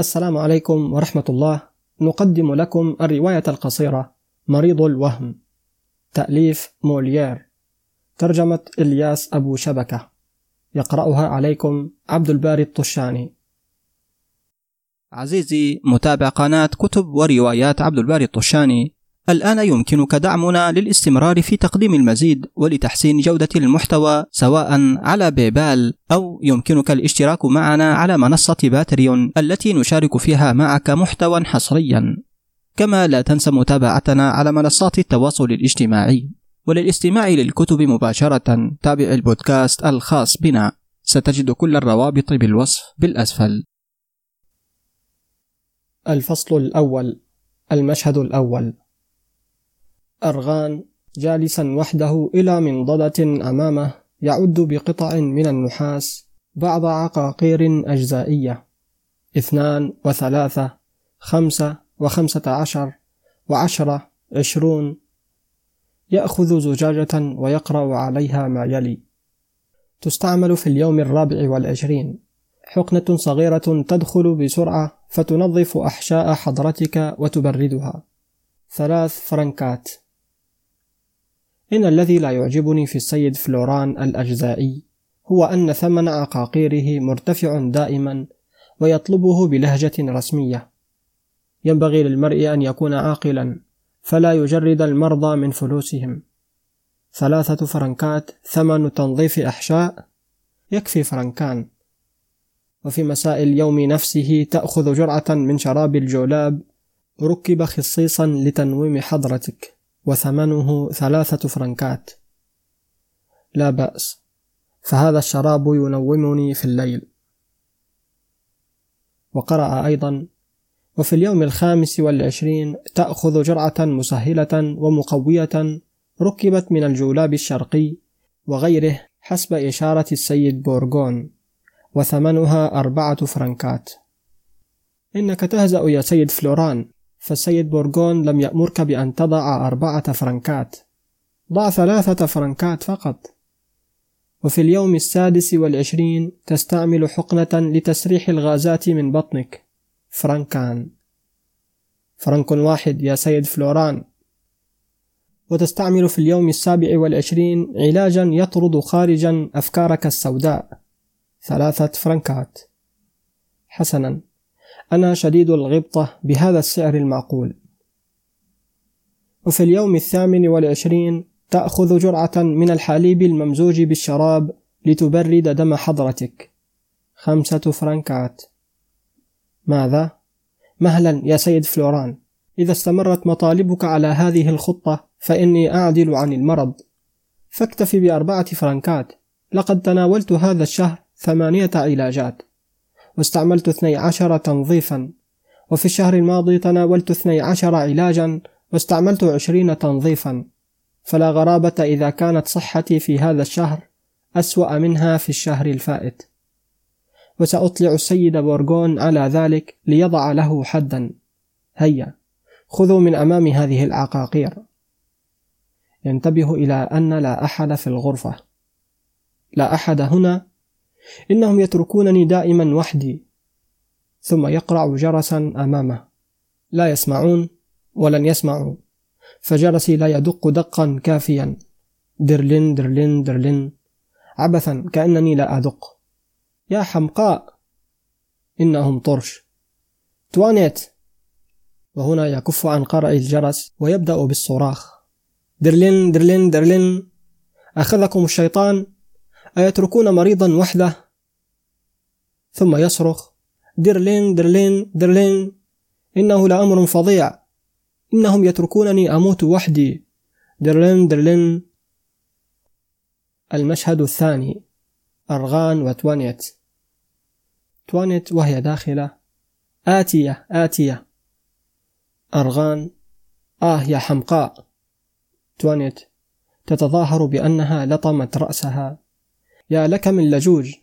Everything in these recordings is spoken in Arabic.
السلام عليكم ورحمة الله. نقدم لكم الرواية القصيرة مريض الوهم. تأليف موليير. ترجمة إلياس أبو شبكة. يقرأها عليكم عبد الباري الطشاني. عزيزي متابع قناة كتب وروايات عبد الباري الطشاني. الآن يمكنك دعمنا للاستمرار في تقديم المزيد ولتحسين جودة المحتوى سواء على PayPal أو يمكنك الاشتراك معنا على منصة Patreon التي نشارك فيها معك محتوى حصريا. كما لا تنسى متابعتنا على منصات التواصل الاجتماعي. وللاستماع للكتب مباشرة تابع البودكاست الخاص بنا. ستجد كل الروابط بالوصف بالأسفل. الفصل الأول. المشهد الأول. أرغان جالسا وحده إلى منضدة أمامه يعد بقطع من النحاس بعض عقاقير أجزائية. اثنان وثلاثة خمسة وخمسة عشر وعشرة عشرون. يأخذ زجاجة ويقرأ عليها ما يلي. تستعمل في اليوم الرابع والعشرين. حقنة صغيرة تدخل بسرعة فتنظف أحشاء حضرتك وتبردها. ثلاث فرنكات. إن الذي لا يعجبني في السيد فلوران الأجزائي هو أن ثمن عقاقيره مرتفع دائما ويطلبه بلهجة رسمية. ينبغي للمرء أن يكون عاقلا فلا يجرد المرضى من فلوسهم. ثلاثة فرنكات ثمن تنظيف أحشاء يكفي فرنكان. وفي مساء اليوم نفسه تأخذ جرعة من شراب الجولاب ركب خصيصا لتنويم حضرتك. وثمنه ثلاثة فرنكات. لا بأس فهذا الشراب ينومني في الليل. وقرأ أيضا وفي اليوم الخامس والعشرين تأخذ جرعة مسهلة ومقوية ركبت من الجولاب الشرقي وغيره حسب إشارة السيد بورغون وثمنها أربعة فرنكات. إنك تهزأ يا سيد فلوران. فالسيد بورغون لم يأمرك بأن تضع أربعة فرنكات. ضع ثلاثة فرنكات فقط. وفي اليوم السادس والعشرين تستعمل حقنة لتسريح الغازات من بطنك. فرنكان. فرنك واحد يا سيد فلوران. وتستعمل في اليوم السابع والعشرين علاجا يطرد خارجا أفكارك السوداء. ثلاثة فرنكات. حسنا. أنا شديد الغبطة بهذا السعر المعقول. وفي اليوم الثامن والعشرين تأخذ جرعة من الحليب الممزوج بالشراب لتبرد دم حضرتك. خمسة فرنكات. ماذا؟ مهلا يا سيد فلوران. إذا استمرت مطالبك على هذه الخطة فإني أعدل عن المرض. فاكتفي بأربعة فرنكات. لقد تناولت هذا الشهر ثمانية علاجات. واستعملت اثني عشر تنظيفا. وفي الشهر الماضي تناولت اثني عشر علاجا واستعملت عشرين تنظيفا. فلا غرابة إذا كانت صحتي في هذا الشهر أسوأ منها في الشهر الفائت. وسأطلع السيد بورغون على ذلك ليضع له حدا. هيا خذوا من أمام هذه العقاقير. ينتبه إلى أن لا أحد في الغرفة. لا أحد هنا إنهم يتركونني دائما وحدي ثم يقرع جرسا أمامه. لا يسمعون ولن يسمعوا. فجرسي لا يدق دقا كافيا. درلين درلين درلين عبثا كأنني لا أدق. يا حمقاء إنهم طرش. توانيت. وهنا يكف عن قرع الجرس ويبدأ بالصراخ. درلين درلين درلين أخذكم الشيطان. أيتركون مريضا وحده؟ ثم يصرخ درلين درلين درلين إنه لأمر فظيع إنهم يتركونني أموت وحدي. درلين درلين المشهد الثاني أرغان وتوانيت توانيت وهي داخلة. آتية آتية. أرغان. آه يا حمقاء. توانيت تتظاهر بأنها لطمت رأسها. يا لك من لجوج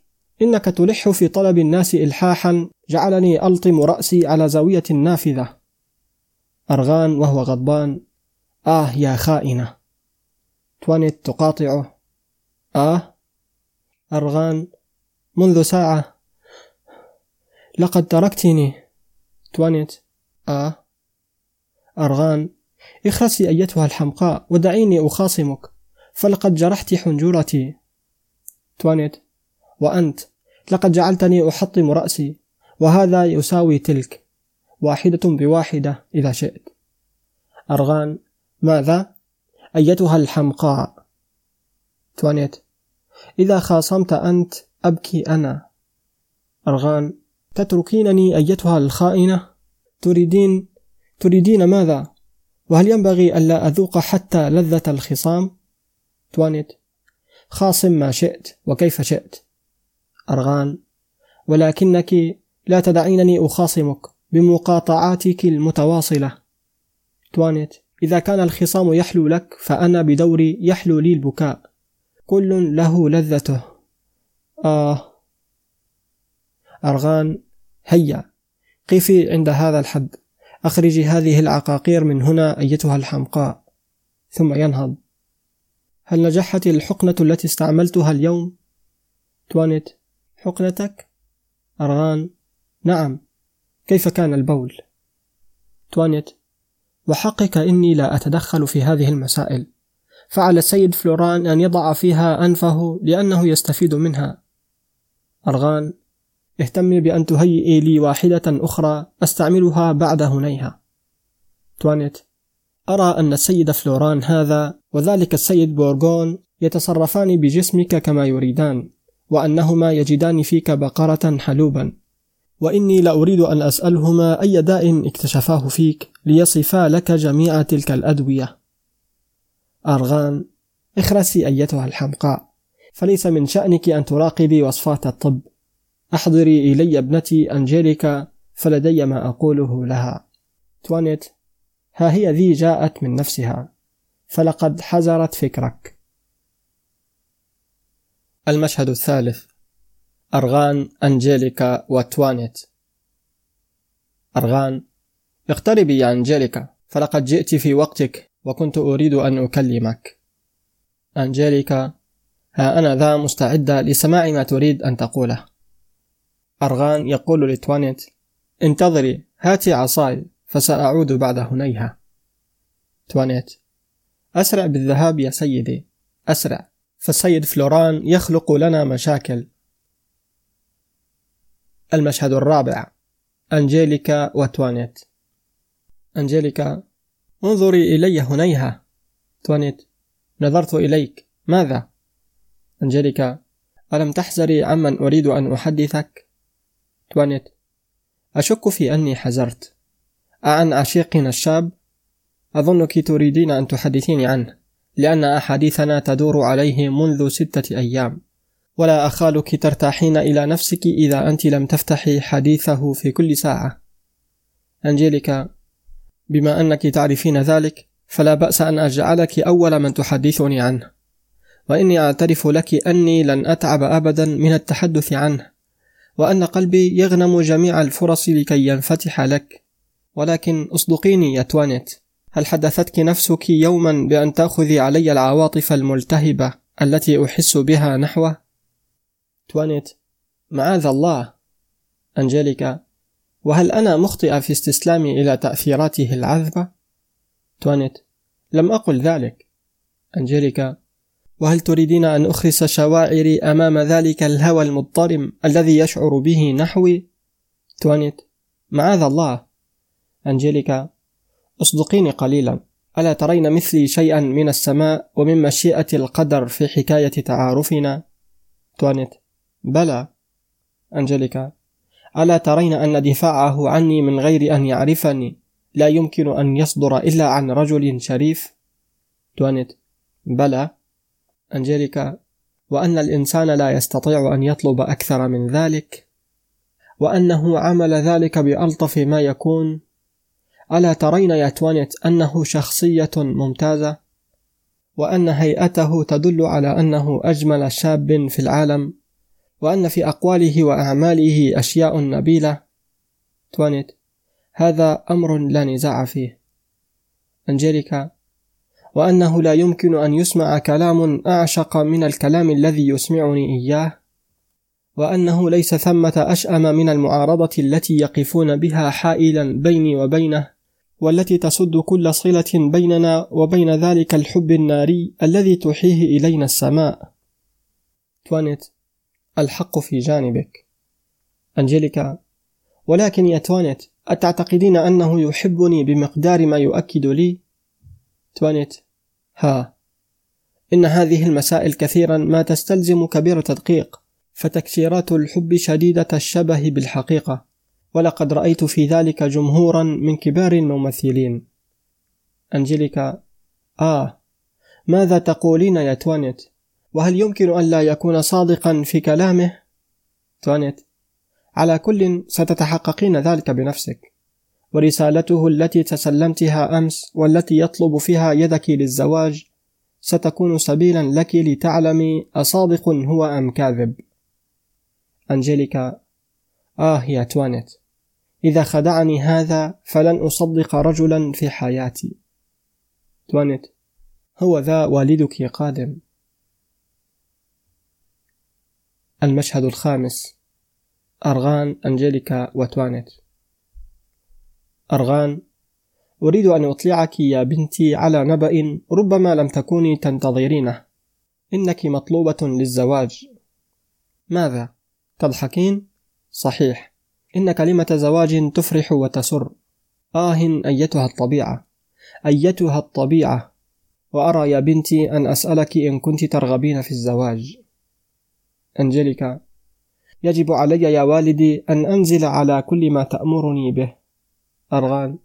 إنك تلح في طلب الناس إلحاحا جعلني ألطم رأسي على زاوية نافذة أرغان وهو غضبان. آه يا خائنة. توانيت تقاطعه. آه. أرغان. منذ ساعة. لقد تركتني. توانيت. آه. أرغان. اخرسي أيتها الحمقاء ودعيني أخاصمك. فلقد جرحت حنجرتي. توانيت. وأنت لقد جعلتني أحطم رأسي وهذا يساوي تلك واحدة بواحدة إذا شئت. أرغان ماذا؟ أيتها الحمقاء. توانيت. إذا خاصمت أنت أبكي أنا. أرغان تتركينني أيتها الخائنة؟ تريدين تريدين ماذا؟ وهل ينبغي ألا أذوق حتى لذة الخصام؟ توانيت. خاصم ما شئت وكيف شئت. أرغان ولكنك لا تدعينني أخاصمك بمقاطعاتك المتواصلة. توانيت إذا كان الخصام يحلو لك فأنا بدوري يحلو لي البكاء. كل له لذته. آه. أرغان هيا قفي عند هذا الحد. أخرجي هذه العقاقير من هنا أيتها الحمقاء. ثم ينهض. هل نجحت الحقنة التي استعملتها اليوم؟ توانيت. حقنتك؟ أرغان. نعم. كيف كان البول؟ توانيت. وحقك إني لا أتدخل في هذه المسائل. فعلى السيد فلوران أن يضع فيها أنفه لأنه يستفيد منها. أرغان. اهتمي بأن تهيئي لي واحدة أخرى أستعملها بعد هنيهة. توانيت. أرى أن السيد فلوران هذا وذلك السيد بورغون يتصرفان بجسمك كما يريدان وأنهما يجدان فيك بقرة حلوبا. وإني لأريد أن أسألهما أي داء اكتشفاه فيك ليصفا لك جميع تلك الأدوية. أرغان اخرسي أيتها الحمقاء. فليس من شأنك أن تراقبي وصفات الطب. أحضري إلي ابنتي أنجيليكا فلدي ما أقوله لها. توانيت ها هي ذي جاءت من نفسها. فلقد حزرت فكرك. المشهد الثالث. أرغان أنجيليكا وتوانيت أرغان اقتربي يا أنجيليكا فلقد جئت في وقتك وكنت أريد أن أكلمك. أنجيليكا ها أنا ذا مستعدة لسماع ما تريد أن تقوله. أرغان يقول لتوانيت انتظري هاتي عصاي. فسأعود بعد هنيهة. توانيت أسرع بالذهاب يا سيدي. أسرع. فالسيد فلوران يخلق لنا مشاكل. المشهد الرابع. أنجيليكا وتوانيت. أنجيليكا انظري إلي هنيها. توانيت نظرت إليك. ماذا؟ أنجيليكا ألم تحزري عمن أريد أن أحدثك؟ توانيت أشك في أني حزرت أعن عشيقنا الشاب؟ أظنك تريدين أن تحدثيني عنه لأن أحاديثنا تدور عليه منذ ستة أيام. ولا أخالك ترتاحين إلى نفسك إذا أنت لم تفتحي حديثه في كل ساعة. أنجيليكا بما أنك تعرفين ذلك فلا بأس أن أجعلك أول من تحدثني عنه. وإني أعترف لك أني لن أتعب أبدا من التحدث عنه وأن قلبي يغنم جميع الفرص لكي ينفتح لك. ولكن أصدقيني يا توانيت هل حدثتك نفسك يوما بأن تأخذي علي العواطف الملتهبة التي أحس بها نحوه؟ توانيت معاذ الله أنجيليكا وهل أنا مخطئة في استسلامي إلى تأثيراته العذبة؟ توانيت لم أقل ذلك أنجيليكا وهل تريدين أن أخرس شواعري أمام ذلك الهوى المضطرم الذي يشعر به نحوي؟ توانيت معاذ الله أنجيليكا أصدقيني قليلا ألا ترين مثلي شيئا من السماء ومن مشيئة القدر في حكاية تعارفنا؟ توانيت. بلى أنجليكا. ألا ترين أن دفاعه عني من غير أن يعرفني؟ لا يمكن أن يصدر إلا عن رجل شريف؟ توانيت. بلى أنجليكا. وأن الإنسان لا يستطيع أن يطلب أكثر من ذلك؟ وأنه عمل ذلك بألطف ما يكون؟ ألا ترين يا توانيت أنه شخصية ممتازة؟ وأن هيئته تدل على أنه أجمل شاب في العالم؟ وأن في أقواله وأعماله أشياء نبيلة؟ توانيت هذا أمر لا نزاع فيه. أنجيليكا وأنه لا يمكن أن يسمع كلام أعشق من الكلام الذي يسمعني إياه؟ وأنه ليس ثمة أشأم من المعارضة التي يقفون بها حائلا بيني وبينه؟ والتي تسد كل صلة بيننا وبين ذلك الحب الناري الذي تحيه إلينا السماء. توانيت الحق في جانبك. أنجيليكا ولكن يا توانيت أتعتقدين أنه يحبني بمقدار ما يؤكد لي؟ توانيت ها إن هذه المسائل كثيرا ما تستلزم كبير تدقيق فتكسيرات الحب شديدة الشبه بالحقيقة ولقد رأيت في ذلك جمهورا من كبار الممثلين. أنجليكا آه ماذا تقولين يا توانيت؟ وهل يمكن أن لا يكون صادقا في كلامه؟ توانيت على كل ستتحققين ذلك بنفسك. ورسالته التي تسلمتها أمس والتي يطلب فيها يدك للزواج ستكون سبيلا لك لتعلمي أصادق هو أم كاذب. انجيليكا آه يا توانيت. إذا خدعني هذا فلن أصدق رجلا في حياتي. توانيت هو ذا والدك قادم. المشهد الخامس. أرغان أنجيليكا وتوانيت. أرغان أريد أن أطلعك يا بنتي على نبأ ربما لم تكوني تنتظرينه. إنك مطلوبة للزواج. ماذا؟ تضحكين؟ صحيح. إن كلمة زواج تفرح وتسر. آه أيتها الطبيعة. أيتها الطبيعة. وأرى يا بنتي أن أسألك إن كنت ترغبين في الزواج. أنجليكا. يجب علي يا والدي أن أنزل على كل ما تأمرني به. أرغان.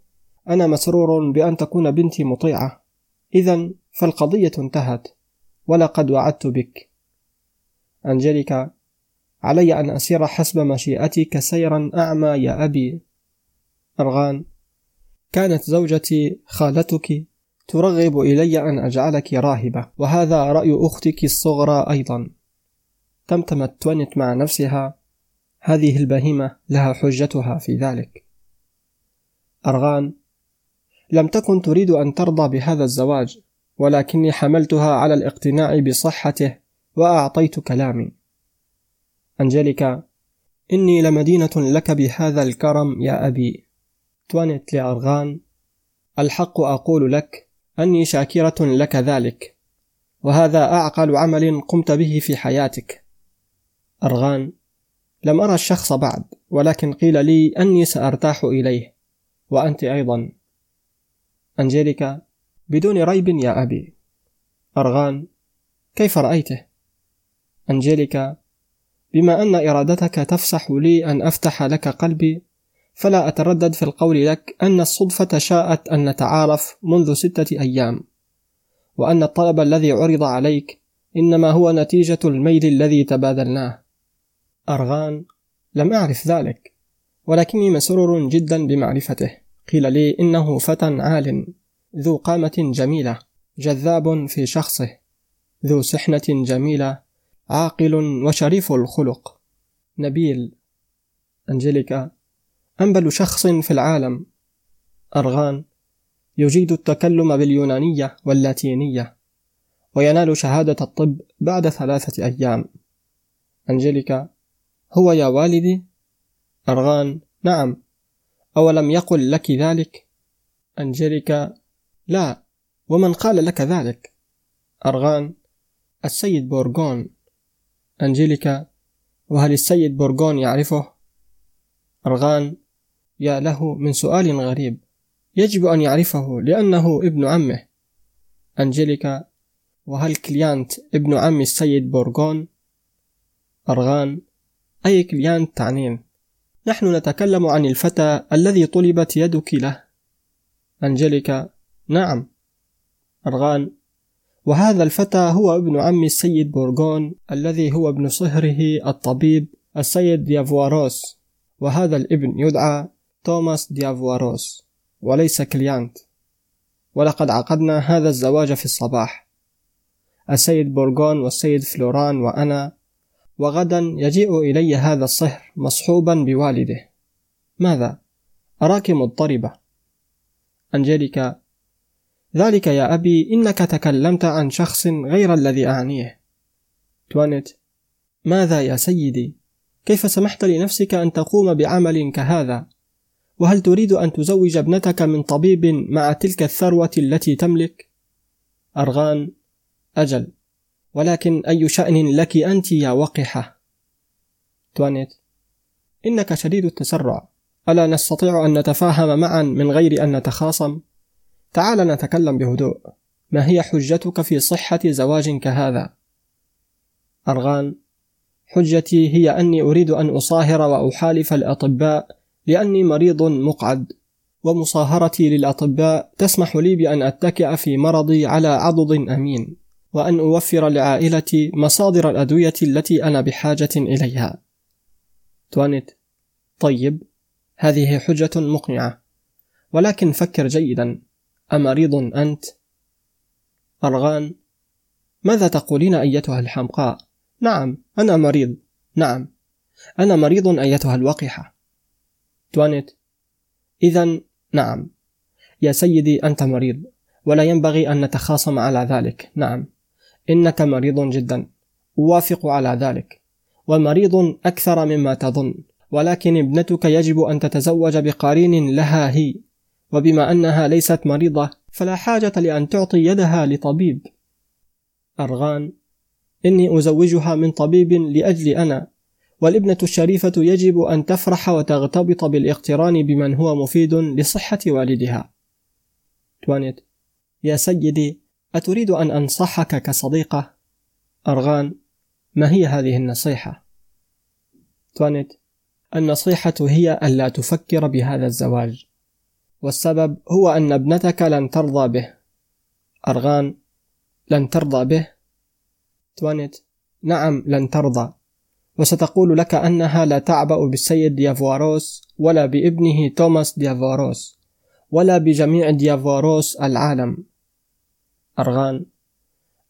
أنا مسرور بأن تكون بنتي مطيعة. إذا فالقضية انتهت. ولقد وعدت بك. أنجليكا. علي أن أسير حسب مشيئتك سيرا أعمى يا أبي أرغان. كانت زوجتي خالتك ترغب إلي أن أجعلك راهبة وهذا رأي أختك الصغرى أيضا. تمتمت تونت مع نفسها؟ هذه البهيمة لها حجتها في ذلك. أرغان لم تكن تريد أن ترضى بهذا الزواج ولكني حملتها على الاقتناع بصحته وأعطيت كلامي. أنجليكا إني لمدينة لك بهذا الكرم يا أبي. توانت لأرغان الحق أقول لك أني شاكرة لك ذلك وهذا أعقل عمل قمت به في حياتك. أرغان لم أرى الشخص بعد ولكن قيل لي أني سأرتاح إليه وأنت أيضا. أنجيليكا بدون ريب يا أبي. أرغان كيف رأيته؟ أنجيليكا بما أن إرادتك تفسح لي أن أفتح لك قلبي فلا أتردد في القول لك أن الصدفة شاءت أن نتعارف منذ ستة أيام وأن الطلب الذي عرض عليك إنما هو نتيجة الميل الذي تبادلناه. أرغان لم أعرف ذلك ولكني مسرور جدا بمعرفته. قيل لي إنه فتى عال ذو قامة جميلة جذاب في شخصه ذو سحنة جميلة عاقل وشريف الخلق. نبيل أنجليكا. أنبل شخص في العالم. أرغان. يجيد التكلم باليونانية واللاتينية. وينال شهادة الطب بعد ثلاثة أيام. أنجليكا. هو يا والدي؟ أرغان. نعم. أولم يقل لك ذلك؟ أنجليكا. لا. ومن قال لك ذلك؟ أرغان. السيد بورغون. أنجليكا وهل السيد بورغون يعرفه؟ أرغان يا له من سؤال غريب. يجب أن يعرفه لأنه ابن عمه. أنجليكا وهل كليانت ابن عم السيد بورغون؟ أرغان أي كليان تعنين؟ نحن نتكلم عن الفتى الذي طلبت يدك له. أنجليكا نعم. أرغان وهذا الفتى هو ابن عم السيد بورغون الذي هو ابن صهره الطبيب السيد ديافواروس وهذا الابن يدعى توماس ديافواروس وليس كليانت. ولقد عقدنا هذا الزواج في الصباح. السيد بورغون والسيد فلوران وأنا وغدا يجيء إلي هذا الصهر مصحوبا بوالده. ماذا؟ أراك مضطربة أنجليكا ذلك يا أبي إنك تكلمت عن شخص غير الذي أعنيه توانيت ماذا يا سيدي؟ كيف سمحت لنفسك أن تقوم بعمل كهذا؟ وهل تريد أن تزوج ابنتك من طبيب مع تلك الثروة التي تملك؟ أرغان أجل ولكن أي شأن لك أنت يا وقحة؟ توانيت إنك شديد التسرع ألا نستطيع أن نتفاهم معا من غير أن نتخاصم؟ تعال نتكلم بهدوء. ما هي حجتك في صحة زواج كهذا؟ أرغان حجتي هي أني أريد أن أصاهر وأحالف الأطباء لأني مريض مقعد ومصاهرتي للأطباء تسمح لي بأن أتكئ في مرضي على عضد أمين وأن أوفر لعائلتي مصادر الأدوية التي أنا بحاجة إليها. توانيت. طيب هذه حجة مقنعة. ولكن فكر جيدا. أمريض أنت؟ أرغان. ماذا تقولين أيتها الحمقاء؟ نعم أنا مريض. نعم. أنا مريض أيتها الوقحة توانيت. إذا نعم. يا سيدي أنت مريض. ولا ينبغي أن نتخاصم على ذلك. نعم. إنك مريض جدا. أوافق على ذلك. ومريض أكثر مما تظن. ولكن ابنتك يجب أن تتزوج بقرين لها هي. وبما أنها ليست مريضة فلا حاجة لأن تعطي يدها لطبيب أرغان إني أزوجها من طبيب لأجل أنا والابنة الشريفة يجب أن تفرح وتغتبط بالاقتران بمن هو مفيد لصحة والدها. توانيت يا سيدي أتريد أن أنصحك كصديقة؟ أرغان ما هي هذه النصيحة؟ توانيت النصيحة هي ألا تفكر بهذا الزواج والسبب هو أن ابنتك لن ترضى به. أرغان لن ترضى به. توانيت نعم لن ترضى. وستقول لك أنها لا تعبأ بالسيد ديافواروس ولا بابنه توماس ديافواروس ولا بجميع ديافواروس العالم. أرغان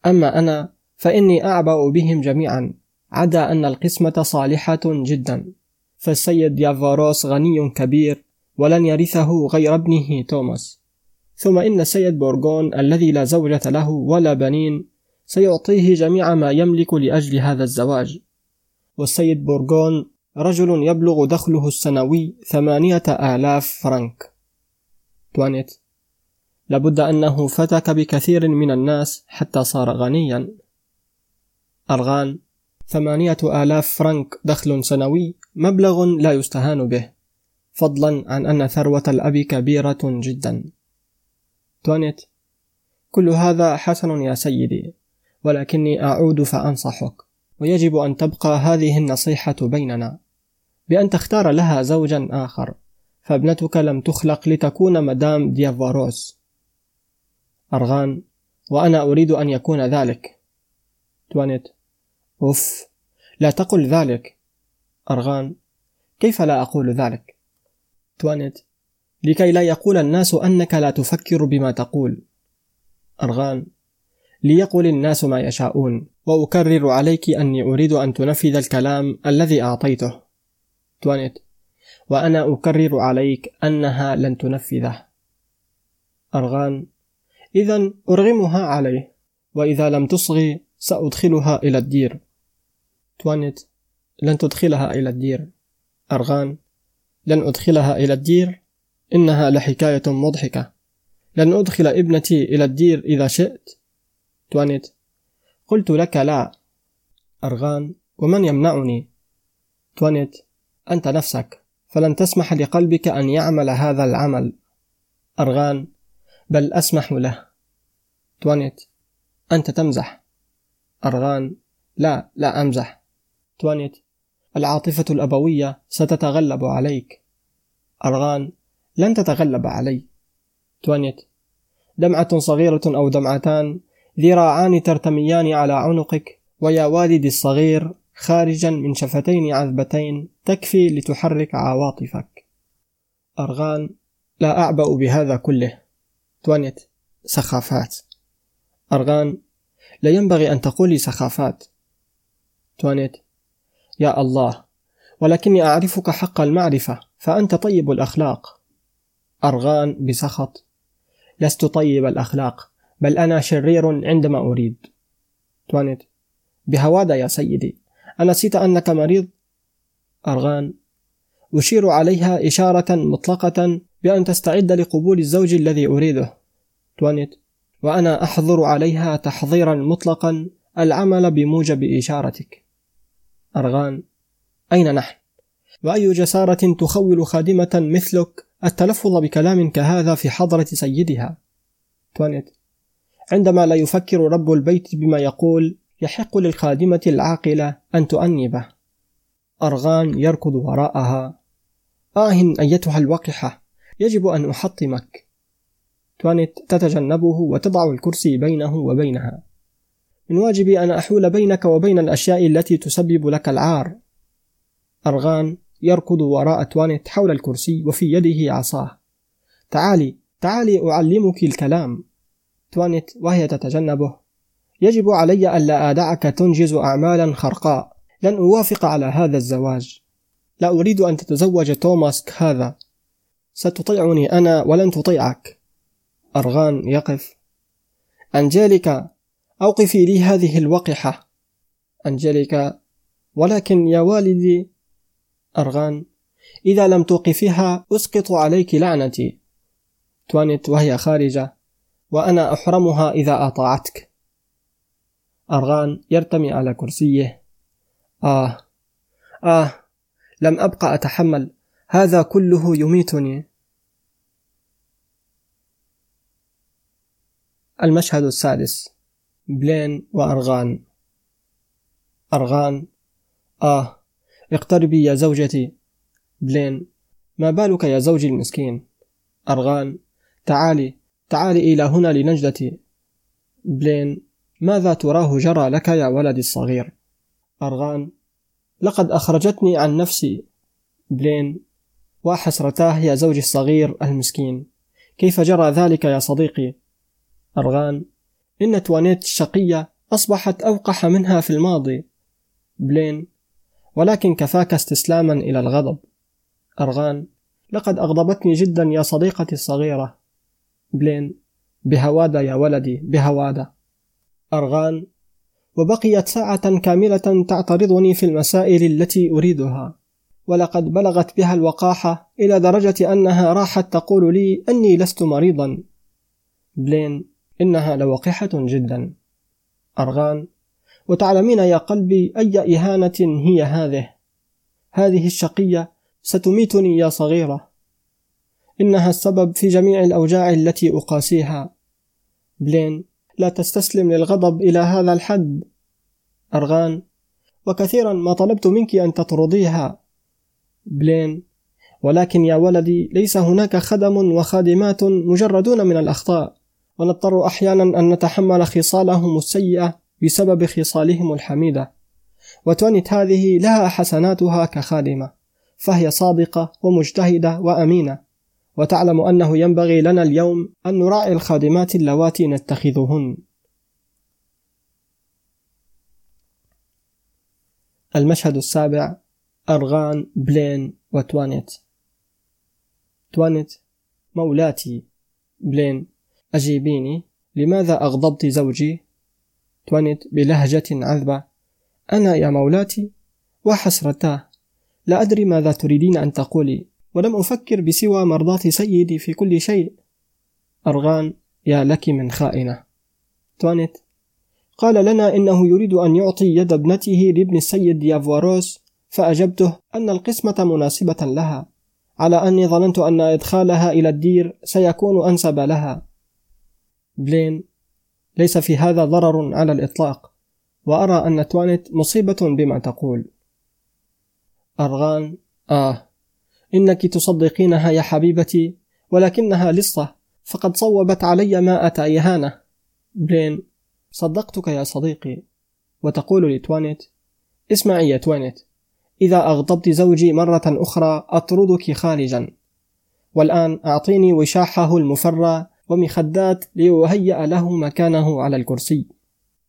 أما أنا فإني أعبأ بهم جميعا عدا أن القسمة صالحة جدا. فالسيد ديافواروس غني كبير ولن يرثه غير ابنه توماس. ثم إن السيد بورغون الذي لا زوجة له ولا بنين سيعطيه جميع ما يملك لأجل هذا الزواج. والسيد بورغون رجل يبلغ دخله السنوي ثمانية آلاف فرنك. توانيت. لابد أنه فتك بكثير من الناس حتى صار غنيا. أرغان. ثمانية آلاف فرنك دخل سنوي مبلغ لا يستهان به. فضلا عن أن ثروة الأب كبيرة جدا. توانيت كل هذا حسن يا سيدي ولكني أعود فأنصحك. ويجب أن تبقى هذه النصيحة بيننا. بأن تختار لها زوجا آخر فابنتك لم تخلق لتكون مدام ديافاروس. أرغان وأنا أريد أن يكون ذلك. توانيت أوف لا تقل ذلك. أرغان كيف لا أقول ذلك؟ توانيت. لكي لا يقول الناس أنك لا تفكر بما تقول. أرغان. ليقل الناس ما يشاءون. وأكرر عليك أني أريد أن تنفذ الكلام الذي أعطيته. توانيت. وأنا أكرر عليك أنها لن تنفذه. أرغان. إذا أرغمها عليه. وإذا لم تصغي سأدخلها إلى الدير. توانيت. لن تدخلها إلى الدير. أرغان. لن أدخلها إلى الدير إنها لحكاية مضحكة. لن أدخل ابنتي إلى الدير إذا شئت. توانيت. قلت لك لا أرغان ومن يمنعني؟ توانيت. أنت نفسك فلن تسمح لقلبك أن يعمل هذا العمل. أرغان. بل أسمح له. توانيت. أنت تمزح. أرغان. لا لا أمزح. توانيت. العاطفة الأبوية ستتغلب عليك. أرغان لن تتغلب علي. توانيت دمعة صغيرة أو دمعتان ذراعان ترتميان على عنقك ويا والدي الصغير خارجا من شفتين عذبتين تكفي لتحرك عواطفك. أرغان لا أعبأ بهذا كله. توانيت سخافات. أرغان لا ينبغي أن تقولي سخافات. توانيت يا الله ولكني أعرفك حق المعرفة فأنت طيب الأخلاق. أرغان بسخط لست طيب الأخلاق بل أنا شرير عندما أريد. توانيت. بهوادا يا سيدي أنسيت أنك مريض؟ أرغان. أشير عليها إشارة مطلقة بأن تستعد لقبول الزوج الذي أريده. توانيت. وأنا أحظر عليها تحظيرا مطلقا العمل بموجب إشارتك. أرغان. أين نحن؟ وأي جسارة تخول خادمة مثلك؟ التلفظ بكلام كهذا في حضرة سيدها. توانيت عندما لا يفكر رب البيت بما يقول يحق للخادمة العاقلة أن تؤنبه. أرغان يركض وراءها. آه أيتها الوقحة. يجب أن أحطمك. توانيت تتجنبه وتضع الكرسي بينه وبينها. من واجبي أن أحول بينك وبين الأشياء التي تسبب لك العار. أرغان يركض وراء توانيت حول الكرسي وفي يده عصاه. تعالي تعالي أعلمك الكلام. توانيت وهي تتجنبه. يجب علي ألا أدعك تنجز أعمالا خرقاء. لن أوافق على هذا الزواج. لا أريد أن تتزوج توماس هذا. ستطيعني أنا ولن تطيعك. أرغان يقف. أنجيليكا أوقفي لي هذه الوقحة أنجيليكا ولكن يا والدي أرغان إذا لم توقفيها أسقط عليك لعنتي. توانت وهي خارجة وأنا أحرمها إذا أطاعتك. أرغان يرتمي على كرسيه. آه آه لم أبقى أتحمل. هذا كله يميتني. المشهد السادس. بلين وأرغان. أرغان. آه اقتربي يا زوجتي. بلين ما بالك يا زوجي المسكين؟ أرغان تعالي تعالي إلى هنا لنجدتي. بلين ماذا تراه جرى لك يا ولدي الصغير؟ أرغان لقد أخرجتني عن نفسي. بلين وحسرتاه يا زوجي الصغير المسكين. كيف جرى ذلك يا صديقي؟ أرغان إن توانيت الشقية أصبحت أوقح منها في الماضي. بلين ولكن كفاك استسلاما إلى الغضب. أرغان لقد أغضبتني جدا يا صديقتي الصغيرة. بلين بهوادا يا ولدي بهوادا أرغان وبقيت ساعة كاملة تعترضني في المسائل التي أريدها. ولقد بلغت بها الوقاحة إلى درجة أنها راحت تقول لي أني لست مريضا. بلين إنها لوقحة جدا. أرغان وتعلمين يا قلبي أي إهانة هي هذه؟ هذه الشقية ستميتني يا صغيرة. إنها السبب في جميع الأوجاع التي أقاسيها. بلين لا تستسلم للغضب إلى هذا الحد. أرغان وكثيرا ما طلبت منك أن تطرديها. بلين ولكن يا ولدي ليس هناك خدم وخادمات مجردون من الأخطاء. ونضطر أحيانا أن نتحمل خصالهم السيئة بسبب خصالهم الحميدة. وتونت هذه لها حسناتها كخادمة فهي صادقة ومجتهدة وأمينة. وتعلم أنه ينبغي لنا اليوم أن نراعي الخادمات اللواتي نتخذهن. المشهد السابع أرغان بلين وتوانيت توانيت مولاتي بلين أجيبيني. لماذا أغضبت زوجي؟ توانيت بلهجة عذبة. أنا يا مولاتي وحسرتاه لا أدري ماذا تريدين أن تقولي. ولم أفكر بسوى مرضاة سيدي في كل شيء. أرغان يا لك من خائنة. توانيت. قال لنا إنه يريد أن يعطي يد ابنته لابن السيد ديافواروس فأجبته أن القسمة مناسبة لها على أني ظننت أن إدخالها إلى الدير سيكون أنسب لها. بلين ليس في هذا ضرر على الإطلاق وأرى أن توانت مصيبة بما تقول. أرغان آه إنك تصدقينها يا حبيبتي ولكنها لصة فقد صوبت علي ماءة إهانة. بلين صدقتك يا صديقي. وتقول لتوانيت اسمعي يا توانيت إذا أغضبت زوجي مرة أخرى أطردك خارجا والآن أعطيني وشاحه المفرى ومخدات ليهيأ له مكانه على الكرسي.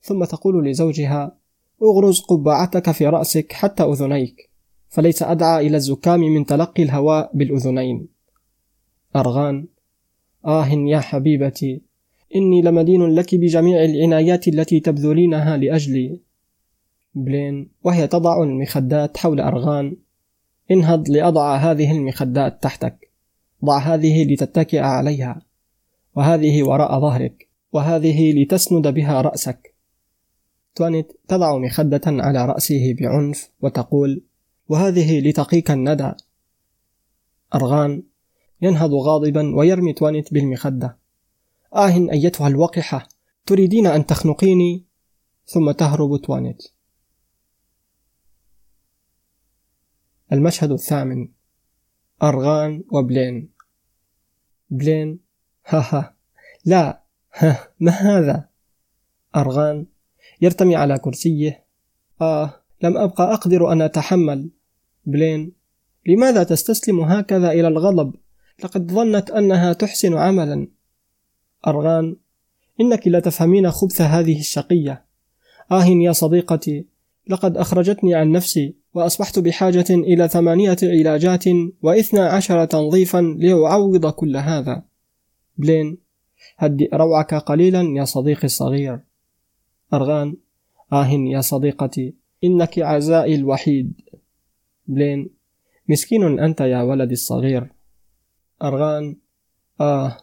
ثم تقول لزوجها أغرز قبعتك في رأسك حتى أذنيك فليس أدعى إلى الزكام من تلقي الهواء بالأذنين. أرغان آه يا حبيبتي إني لمدين لك بجميع العنايات التي تبذلينها لأجلي. بلين وهي تضع المخدات حول أرغان انهض لأضع هذه المخدات تحتك ضع هذه لتتكئ عليها. وهذه وراء ظهرك وهذه لتسند بها رأسك. توانيت تضع مخدة على رأسه بعنف وتقول وهذه لتقيك الندى. أرغان ينهض غاضبا ويرمي توانيت بالمخدة. آه أيتها الوقحة تريدين أن تخنقيني؟ ثم تهرب توانيت. المشهد الثامن أرغان وبلين. بلين ها ها. لا ها ما هذا؟ أرغان يرتمي على كرسيه. آه لم أبقى أقدر أن أتحمل. بلين لماذا تستسلم هكذا إلى الغضب؟ لقد ظنت أنها تحسن عملا. أرغان إنك لا تفهمين خبث هذه الشقية. آه يا صديقتي لقد أخرجتني عن نفسي وأصبحت بحاجة إلى ثمانية علاجات وإثنى عشر تنظيفا لأعوض كل هذا. بلين. هدئ روعك قليلا يا صديقي الصغير. أرغان آه يا صديقتي إنك عزائي الوحيد. بلين مسكين أنت يا ولدي الصغير. أرغان آه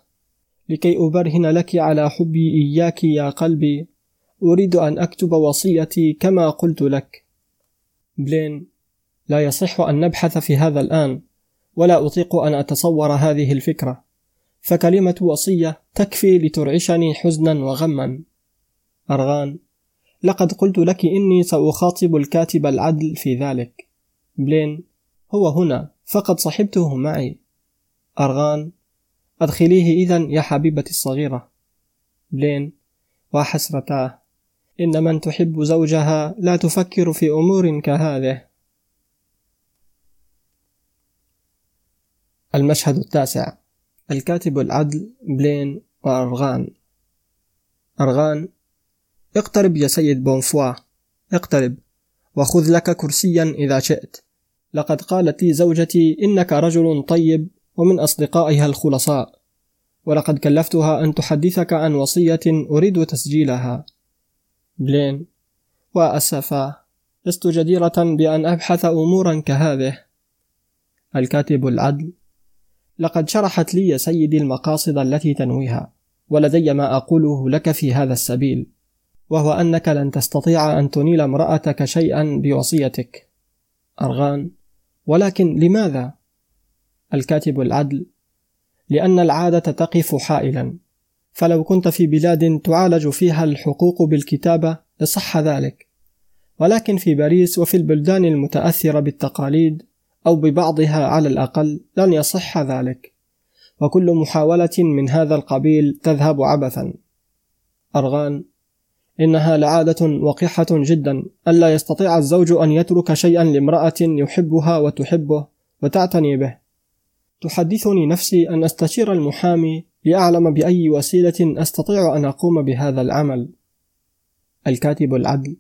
لكي أبرهن لك على حبي إياك يا قلبي أريد أن أكتب وصيتي كما قلت لك. بلين لا يصح أن نبحث في هذا الآن ولا أطيق أن أتصور هذه الفكرة. فكلمة وصية تكفي لترعشني حزنا وغما. أرغان لقد قلت لك إني سأخاطب الكاتب العدل في ذلك. بلين هو هنا فقد صحبته معي. أرغان أدخليه إذا يا حبيبتي الصغيرة. بلين وحسرتاه إن من تحب زوجها لا تفكر في أمور كهذه. المشهد التاسع. الكاتب العدل بلين وأرغان. أرغان اقترب يا سيد بونفوا. اقترب وخذ لك كرسيا إذا شئت. لقد قالت لي زوجتي إنك رجل طيب ومن أصدقائها الخلصاء. ولقد كلفتها أن تحدثك عن وصية أريد تسجيلها. بلين وأسفا لست جديرة بأن أبحث أمورا كهذه. الكاتب العدل لقد شرحت لي سيدي المقاصد التي تنويها ولدي ما أقوله لك في هذا السبيل وهو أنك لن تستطيع أن تنيل امرأتك شيئا بوصيتك. أرغان. ولكن لماذا؟ الكاتب العدل. لأن العادة تقف حائلا. فلو كنت في بلاد تعالج فيها الحقوق بالكتابة لصح ذلك. ولكن في باريس وفي البلدان المتأثرة بالتقاليد أو ببعضها على الأقل لن يصح ذلك. وكل محاولة من هذا القبيل تذهب عبثا. أرغان إنها لعادة وقحة جدا. ألا يستطيع الزوج أن يترك شيئا لامرأة يحبها وتحبه وتعتني به. تحدثني نفسي أن أستشير المحامي لأعلم بأي وسيلة أستطيع أن أقوم بهذا العمل. الكاتب العدل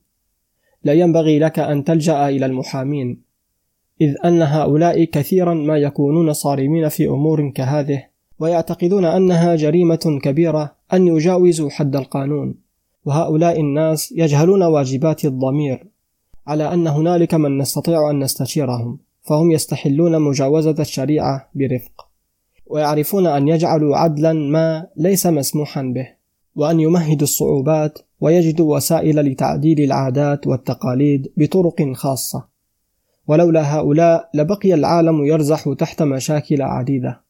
لا ينبغي لك أن تلجأ إلى المحامين. إذ أن هؤلاء كثيرا ما يكونون صارمين في أمور كهذه ويعتقدون أنها جريمة كبيرة أن يجاوزوا حد القانون. وهؤلاء الناس يجهلون واجبات الضمير على أن هنالك من نستطيع أن نستشيرهم فهم يستحلون مجاوزة الشريعة برفق. ويعرفون أن يجعلوا عدلا ما ليس مسموحا به وأن يمهدوا الصعوبات ويجدوا وسائل لتعديل العادات والتقاليد بطرق خاصة. ولولا هؤلاء لبقي العالم يرزح تحت مشاكل عديدة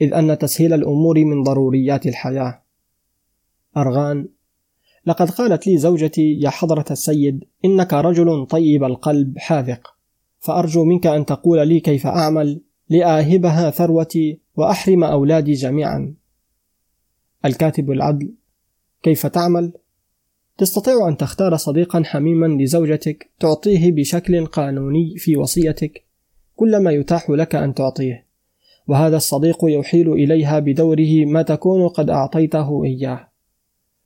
إذ أن تسهيل الأمور من ضروريات الحياة أرغان لقد قالت لي زوجتي يا حضرة السيد إنك رجل طيب القلب حاذق فأرجو منك أن تقول لي كيف أعمل لآهبها ثروتي وأحرم أولادي جميعا الكاتب العدل كيف تعمل؟ تستطيع أن تختار صديقا حميما لزوجتك تعطيه بشكل قانوني في وصيتك كل ما يتاح لك أن تعطيه. وهذا الصديق يحيل إليها بدوره ما تكون قد أعطيته إياه.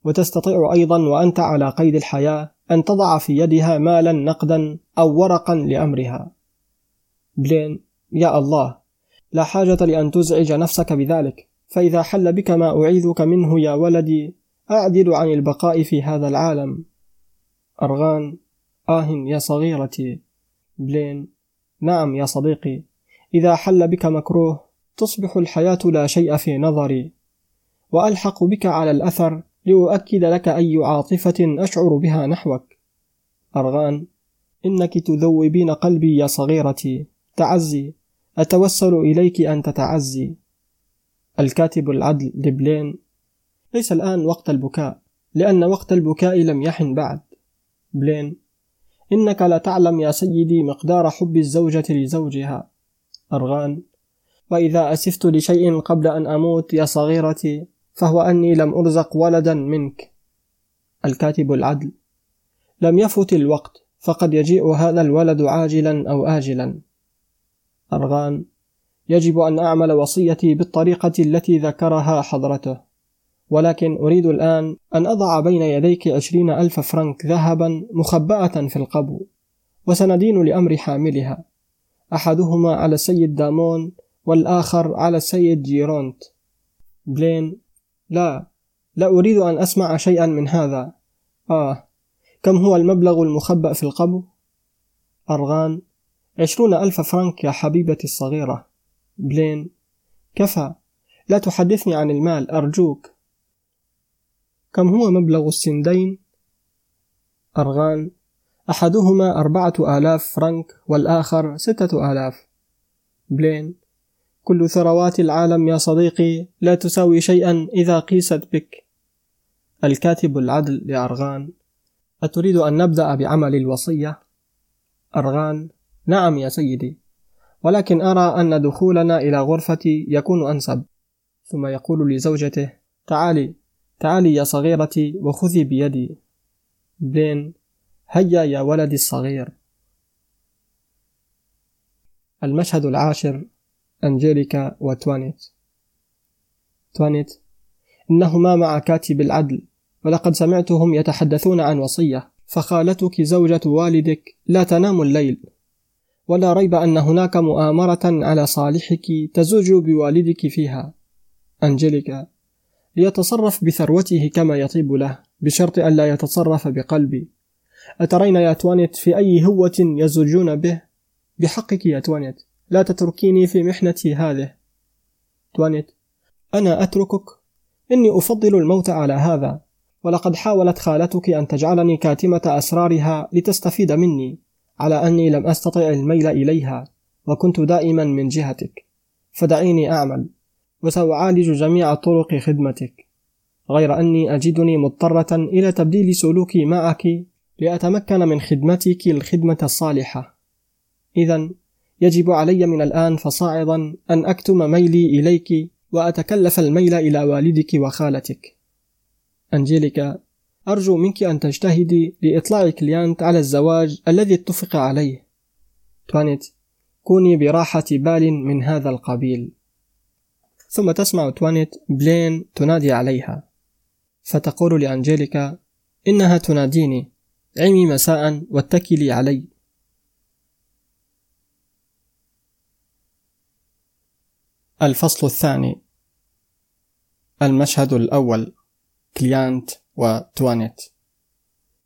وتستطيع أيضا وأنت على قيد الحياة أن تضع في يدها مالا نقدا أو ورقا لأمرها. بلين يا الله لا حاجة لأن تزعج نفسك بذلك. فإذا حل بك ما أعيذك منه يا ولدي أعدل عن البقاء في هذا العالم. أرغان آه يا صغيرتي. بلين نعم يا صديقي. إذا حل بك مكروه تصبح الحياة لا شيء في نظري. وألحق بك على الأثر لأؤكد لك أي عاطفة أشعر بها نحوك. أرغان إنك تذوبين قلبي يا صغيرتي. تعزي أتوسل إليك أن تتعزي الكاتب العدل لبلين ليس الآن وقت البكاء لأن وقت البكاء لم يحن بعد. بلين إنك لا تعلم يا سيدي مقدار حب الزوجة لزوجها. أرغان وإذا أسفت لشيء قبل أن أموت يا صغيرتي فهو أني لم أرزق ولدا منك. الكاتب العدل لم يفت الوقت فقد يجيء هذا الولد عاجلا أو آجلا. أرغان يجب أن أعمل وصيتي بالطريقة التي ذكرها حضرته. ولكن أريد الآن أن أضع بين يديك عشرين ألف فرنك ذهبا مخبأة في القبو وسندين لأمر حاملها. أحدهما على السيد دامون والآخر على السيد جيرونت. بلين لا لا أريد أن أسمع شيئا من هذا. آه كم هو المبلغ المخبأ في القبو؟ أرغان عشرون ألف فرنك يا حبيبتي الصغيرة. بلين كفى لا تحدثني عن المال أرجوك. كم هو مبلغ السندين؟ أرغان. أحدهما أربعة آلاف فرنك والآخر ستة آلاف. بلين. كل ثروات العالم يا صديقي لا تساوي شيئا إذا قيست بك. الكاتب العدل لأرغان. أتريد أن نبدأ بعمل الوصية؟ أرغان. نعم يا سيدي. ولكن أرى أن دخولنا إلى غرفتي يكون أنسب. ثم يقول لزوجته تعالي. تعالي يا صغيرتي وخذي بيدي. بلين هيا يا ولدي الصغير. المشهد العاشر أنجيليكا وتوانيت توانيت. إنهما مع كاتب العدل ولقد سمعتهم يتحدثون عن وصية فخالتك زوجة والدك لا تنام الليل. ولا ريب أن هناك مؤامرة على صالحك تزوج بوالدك فيها. أنجليكا ليتصرف بثروته كما يطيب له بشرط ألا يتصرف بقلبي. أترين يا توانيت في أي هوة يزوجون به؟ بحقك يا توانيت لا تتركيني في محنتي هذه. توانيت أنا أتركك؟ إني أفضل الموت على هذا. ولقد حاولت خالتك أن تجعلني كاتمة أسرارها لتستفيد مني على أني لم أستطع الميل إليها وكنت دائما من جهتك. فدعيني أعمل. وسأعالج جميع طرق خدمتك. غير أني أجدني مضطرة إلى تبديل سلوكي معك لأتمكن من خدمتك الخدمة الصالحة. إذا يجب علي من الآن فصاعدا أن أكتم ميلي إليك وأتكلف الميل إلى والدك وخالتك. أنجيليكا أرجو منك أن تجتهدي لإطلاع كليانت على الزواج الذي اتفق عليه. توانيت كوني براحة بال من هذا القبيل. ثم تسمع توانيت بلين تنادي عليها فتقول لأنجيليكا إنها تناديني عمي مساء واتكلي علي الفصل الثاني المشهد الأول كليانت وتوانيت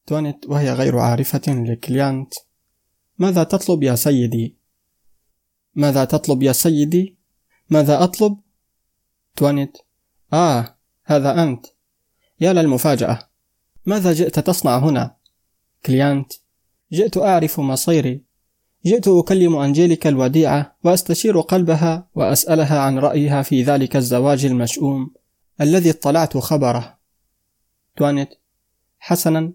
توانيت وهي غير عارفة لكليانت ماذا تطلب يا سيدي؟ ماذا تطلب يا سيدي؟ ماذا أطلب؟ توانيت. آه هذا أنت. يا للمفاجأة. ماذا جئت تصنع هنا؟ كليانت. جئت أعرف مصيري. جئت أكلم أنجيليكا الوديعة وأستشير قلبها وأسألها عن رأيها في ذلك الزواج المشؤوم الذي اطلعت خبره. توانيت. حسنا.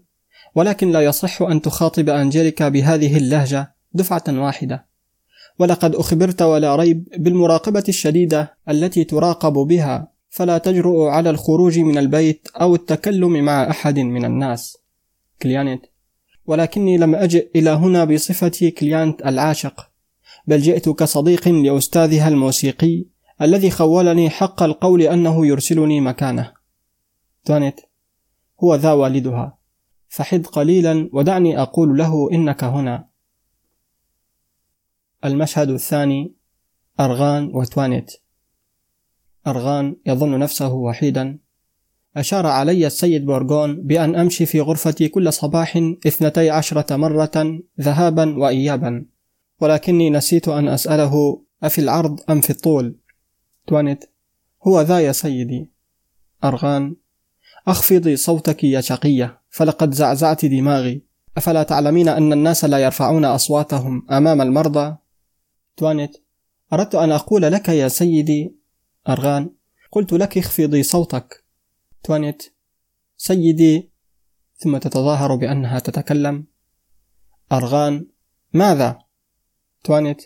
ولكن لا يصح أن تخاطب أنجيليكا بهذه اللهجة دفعة واحدة. ولقد أخبرت ولا ريب بالمراقبة الشديدة التي تراقب بها فلا تجرؤ على الخروج من البيت أو التكلم مع أحد من الناس. كليانيت ولكني لم أجئ إلى هنا بصفتي كليانت العاشق بل جئت كصديق لأستاذها الموسيقي الذي خولني حق القول أنه يرسلني مكانه. توانيت هو ذا والدها. فحد قليلا ودعني أقول له إنك هنا. المشهد الثاني أرغان وتوانيت. أرغان يظن نفسه وحيدا. أشار علي السيد بورغون بأن أمشي في غرفتي كل صباح اثنتي عشرة مرة ذهابا وإيابا. ولكني نسيت أن أسأله أفي العرض أم في الطول؟ توانت هو ذا يا سيدي. أرغان. أخفضي صوتك يا شقية فلقد زعزعت دماغي. أفلا تعلمين أن الناس لا يرفعون أصواتهم أمام المرضى؟ توانت أردت أن أقول لك يا سيدي أرغان قلت لك اخفضي صوتك. توانت سيدي ثم تتظاهر بأنها تتكلم. أرغان ماذا؟ توانت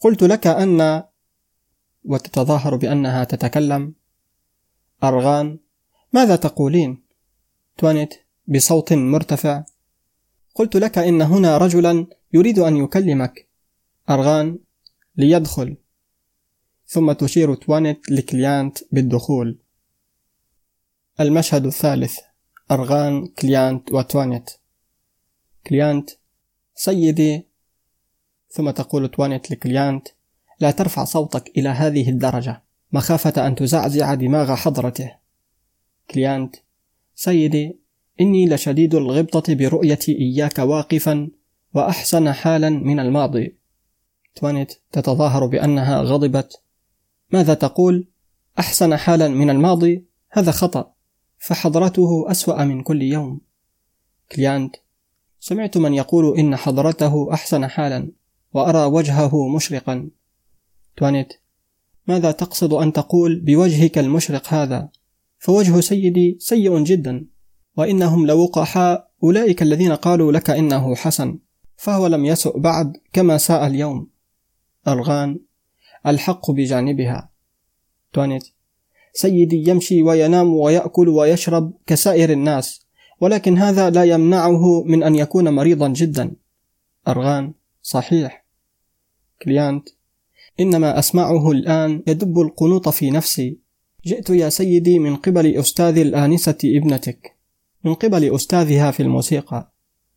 قلت لك أن وتتظاهر بأنها تتكلم. أرغان ماذا تقولين؟ توانت بصوت مرتفع. قلت لك إن هنا رجلا يريد أن يكلمك. أرغان ليدخل. ثم تشير توانت لكليانت بالدخول. المشهد الثالث أرغان كليانت وتوانت كليانت سيدي. ثم تقول توانت لكليانت لا ترفع صوتك إلى هذه الدرجة. مخافة أن تزعزع دماغ حضرته. كليانت سيدي إني لشديد الغبطة برؤيتي إياك واقفا وأحسن حالا من الماضي. توانت تتظاهر بأنها غضبت. ماذا تقول؟ أحسن حالا من الماضي؟ هذا خطأ فحضرته أسوأ من كل يوم. كليانت سمعت من يقول إن حضرته أحسن حالا وأرى وجهه مشرقا. توانيت ماذا تقصد أن تقول بوجهك المشرق هذا؟ فوجه سيدي سيء جدا وإنهم لوقحاء أولئك الذين قالوا لك إنه حسن فهو لم يسؤ بعد كما ساء اليوم. أرغان الحق بجانبها. توانيت. سيدي يمشي وينام ويأكل ويشرب كسائر الناس ولكن هذا لا يمنعه من أن يكون مريضا جدا. أرغان. صحيح. كليانت. إنما أسمعه الآن يدب القنوط في نفسي. جئت يا سيدي من قبل أستاذ الآنسة ابنتك. من قبل أستاذها في الموسيقى.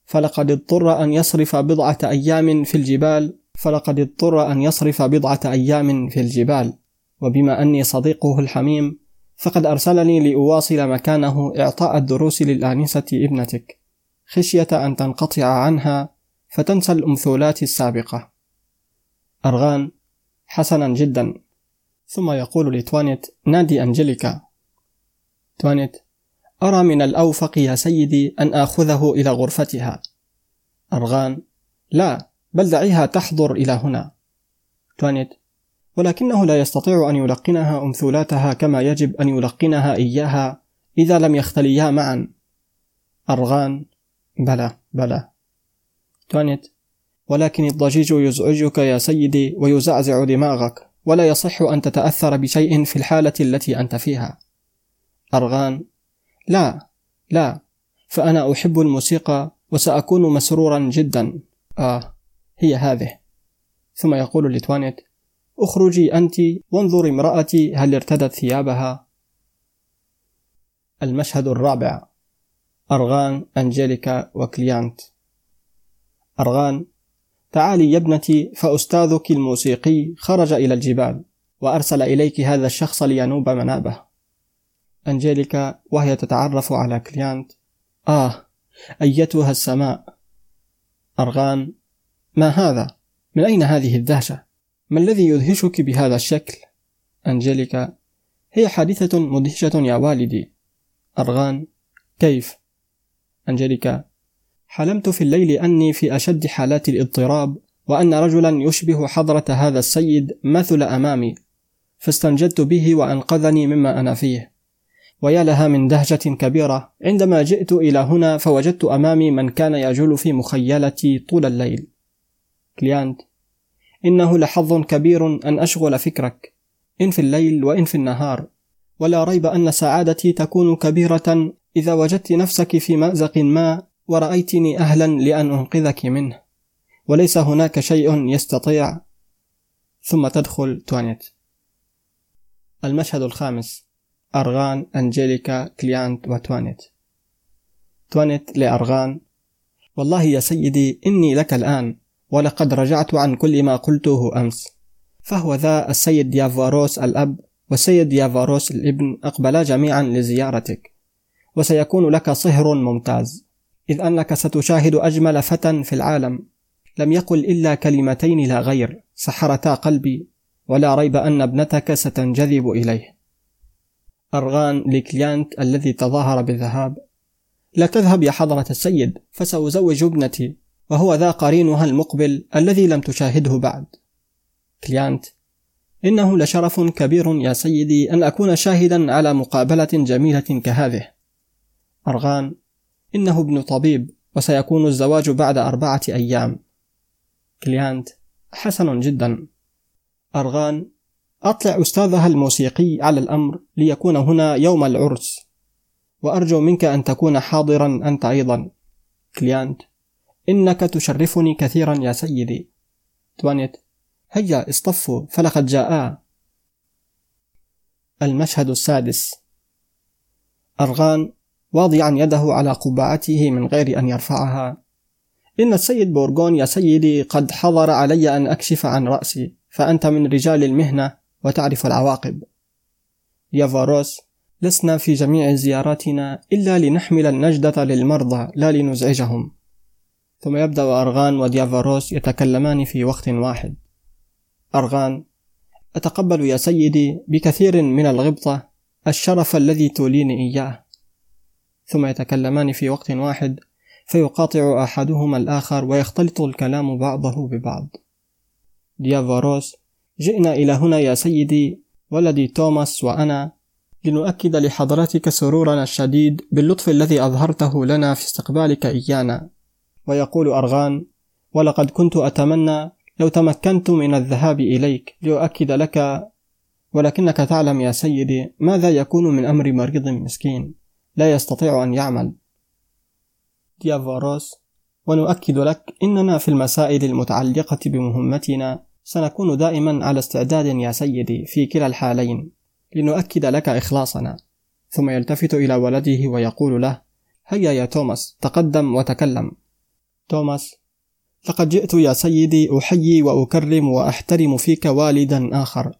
فلقد اضطر أن يصرف بضعة أيام في الجبال فلقد اضطر أن يصرف بضعة أيام في الجبال. وبما أني صديقه الحميم فقد أرسلني لأواصل مكانه إعطاء الدروس للآنسة ابنتك خشية أن تنقطع عنها فتنسى الأمثولات السابقة. أرغان حسنا جدا. ثم يقول لتوانيت نادي أنجليكا. توانيت أرى من الأوفق يا سيدي أن آخذه إلى غرفتها. أرغان لا. بل دعيها تحضر إلى هنا. توانيت ولكنه لا يستطيع أن يلقنها أمثولاتها كما يجب أن يلقنها إياها إذا لم يختليا معا. أرغان بلى بلى. توانيت ولكن الضجيج يزعجك يا سيدي ويزعزع دماغك ولا يصح أن تتأثر بشيء في الحالة التي أنت فيها. أرغان لا لا فأنا أحب الموسيقى وسأكون مسرورا جدا. آه. هي هذه. ثم يقول لتوانيت أخرجي أنت وانظري امرأتي هل ارتدت ثيابها؟ المشهد الرابع أرغان أنجيليكا وكليانت. أرغان تعالي يا ابنتي فأستاذك الموسيقي خرج إلى الجبال وأرسل إليك هذا الشخص لينوب منابه. أنجيليكا وهي تتعرف على كليانت. آه أيتها السماء. أرغان ما هذا؟ من أين هذه الدهشة؟ ما الذي يدهشك بهذا الشكل؟ أنجيليكا هي حادثة مدهشة يا والدي أرغان كيف؟ أنجيليكا حلمت في الليل أني في أشد حالات الاضطراب وأن رجلا يشبه حضرة هذا السيد مثل أمامي فاستنجدت به وأنقذني مما أنا فيه ويا لها من دهشة كبيرة عندما جئت إلى هنا فوجدت أمامي من كان يجول في مخيلتي طول الليل كليانت. إنه لحظ كبير أن أشغل فكرك. إن في الليل وإن في النهار. ولا ريب أن سعادتي تكون كبيرة. إذا وجدت نفسك في مأزق ما ورأيتني أهلا لأن أنقذك منه. وليس هناك شيء يستطيع. ثم تدخل توانيت. المشهد الخامس. أرغان أنجيليكا كليانت وتوانيت. توانيت لأرغان. والله يا سيدي إني لك الآن. ولقد رجعت عن كل ما قلته أمس. فهو ذا السيد ديافاروس الأب والسيد ديافاروس الابن أقبلا جميعا لزيارتك. وسيكون لك صهر ممتاز. إذ أنك ستشاهد أجمل فتى في العالم. لم يقل إلا كلمتين لا غير سحرتا قلبي ولا ريب أن ابنتك ستنجذب إليه. أرغان لكليانت الذي تظاهر بالذهاب. لا تذهب يا حضرة السيد فسأزوج ابنتي. وهو ذا قرينها المقبل الذي لم تشاهده بعد. كليانت إنه لشرف كبير يا سيدي أن أكون شاهدا على مقابلة جميلة كهذه. أرغان إنه ابن طبيب وسيكون الزواج بعد أربعة أيام. كليانت حسن جدا. أرغان أطلع أستاذها الموسيقي على الأمر ليكون هنا يوم العرس وأرجو منك أن تكون حاضرا أنت أيضا. كليانت إنك تشرفني كثيرا يا سيدي. توانيت هيا اصطفوا. فلقد جاءا المشهد السادس. أرغان واضعا يده على قبعته من غير أن يرفعها. إن السيد بورغون يا سيدي قد حضر علي أن أكشف عن رأسي فأنت من رجال المهنة وتعرف العواقب. يافاروس لسنا في جميع زياراتنا إلا لنحمل النجدة للمرضى لا لنزعجهم. ثم يبدأ أرغان وديافاروس يتكلمان في وقت واحد. أرغان أتقبل يا سيدي بكثير من الغبطة الشرف الذي توليني إياه. ثم يتكلمان في وقت واحد فيقاطع أحدهما الآخر ويختلط الكلام بعضه ببعض. ديافاروس جئنا إلى هنا يا سيدي ولدي توماس وأنا لنؤكد لحضرتك سرورنا الشديد باللطف الذي أظهرته لنا في استقبالك إيانا. ويقول أرغان ولقد كنت أتمنى لو تمكنت من الذهاب إليك لأؤكد لك ولكنك تعلم يا سيدي ماذا يكون من أمر مريض مسكين لا يستطيع أن يعمل. ديافاروس ونؤكد لك إننا في المسائل المتعلقة بمهمتنا سنكون دائما على استعداد يا سيدي في كلا الحالين لنؤكد لك إخلاصنا. ثم يلتفت إلى ولده ويقول له هيا يا توماس تقدم وتكلم. توماس لقد جئت يا سيدي أحيي وأكرم وأحترم فيك والدا آخر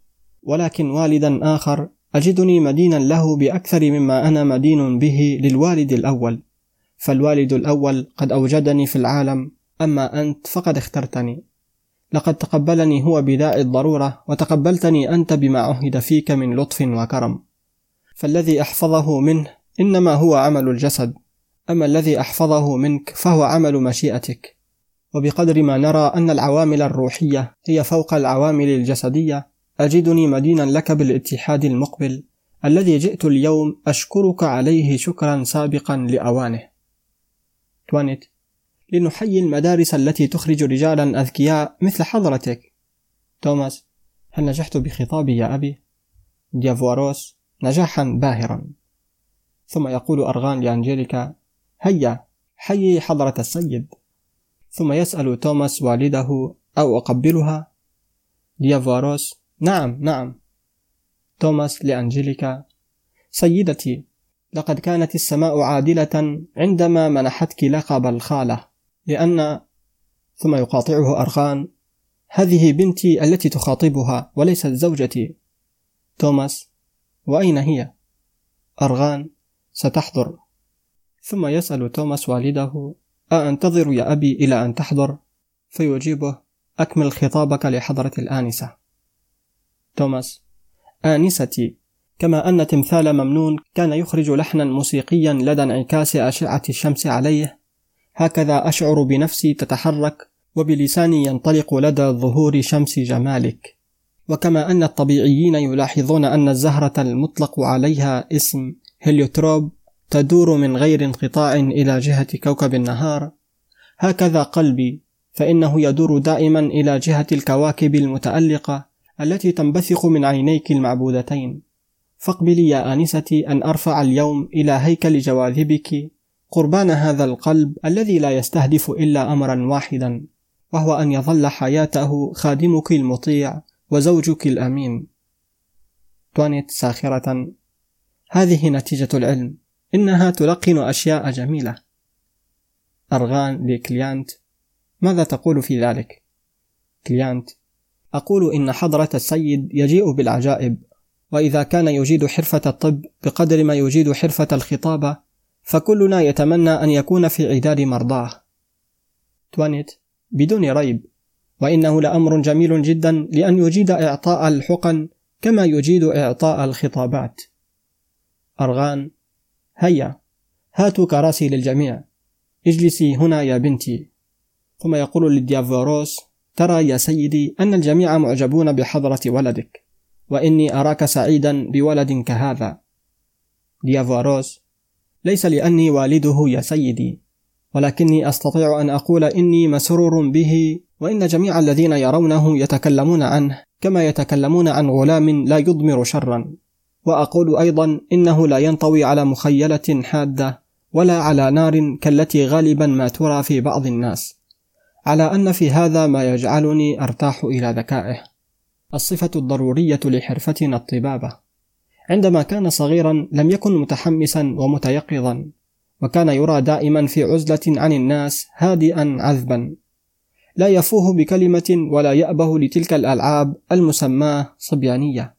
ولكن والدا آخر أجدني مدينا له بأكثر مما أنا مدين به للوالد الأول فالوالد الأول قد أوجدني في العالم أما أنت فقد اخترتني لقد تقبلني هو بداء الضرورة وتقبلتني أنت بما عهد فيك من لطف وكرم فالذي أحفظه منه إنما هو عمل الجسد أما الذي أحفظه منك فهو عمل مشيئتك. وبقدر ما نرى أن العوامل الروحية هي فوق العوامل الجسدية أجدني مدينا لك بالاتحاد المقبل الذي جئت اليوم أشكرك عليه شكرا سابقا لأوانه. توانيت لنحيي المدارس التي تخرج رجالا أذكياء مثل حضرتك. توماس هل نجحت بخطابي يا أبي؟ ديافواروس نجاحا باهرا. ثم يقول أرغان لأنجيليكا هيا حيي حضرة السيد. ثم يسأل توماس والده أو أقبلها. ديافواروس نعم نعم. توماس لأنجيليكا. سيدتي لقد كانت السماء عادلة عندما منحتك لقب الخالة. لأن ثم يقاطعه أرغان هذه بنتي التي تخاطبها وليست زوجتي. توماس وأين هي؟ أرغان ستحضر. ثم يسأل توماس والده أأنتظر يا أبي إلى أن تحضر؟ فيجيبه أكمل خطابك لحضرة الآنسة. توماس آنستي كما أن تمثال ممنون كان يخرج لحنا موسيقيا لدى انعكاس أشعة الشمس عليه. هكذا أشعر بنفسي تتحرك وبلساني ينطلق لدى ظهور شمس جمالك. وكما أن الطبيعيين يلاحظون أن الزهرة المطلق عليها اسم هليوتروب تدور من غير انقطاع إلى جهة كوكب النهار. هكذا قلبي فإنه يدور دائما إلى جهة الكواكب المتألقة التي تنبثق من عينيك المعبودتين. فاقبلي يا آنستي أن أرفع اليوم إلى هيكل جواذبك. قربان هذا القلب الذي لا يستهدف إلا أمرا واحدا وهو أن يظل حياته خادمك المطيع وزوجك الأمين. توانيت ساخرة. هذه نتيجة العلم. إنها تلقن أشياء جميلة. أرغان لكليانت ماذا تقول في ذلك؟ كليانت. أقول إن حضرة السيد يجيء بالعجائب وإذا كان يجيد حرفة الطب بقدر ما يجيد حرفة الخطابة فكلنا يتمنى أن يكون في عداد مرضاه. توانيت. بدون ريب. وإنه لأمر جميل جدا لأن يجيد إعطاء الحقن كما يجيد إعطاء الخطابات. أرغان. هيا هاتوا كراسي للجميع. اجلسي هنا يا بنتي. ثم يقول للديافوروس ترى يا سيدي أن الجميع معجبون بحضرة ولدك وإني أراك سعيدا بولد كهذا. ديافوروس ليس لأني والده يا سيدي ولكني أستطيع أن أقول إني مسرور به وإن جميع الذين يرونه يتكلمون عنه كما يتكلمون عن غلام لا يضمر شرا. وأقول أيضا إنه لا ينطوي على مخيلة حادة ولا على نار كالتي غالبا ما ترى في بعض الناس على أن في هذا ما يجعلني أرتاح إلى ذكائه. الصفة الضرورية لحرفتنا الطبابة. عندما كان صغيرا لم يكن متحمسا ومتيقظا وكان يرى دائما في عزلة عن الناس هادئا عذبا. لا يفوه بكلمة ولا يأبه لتلك الألعاب المسماة صبيانية.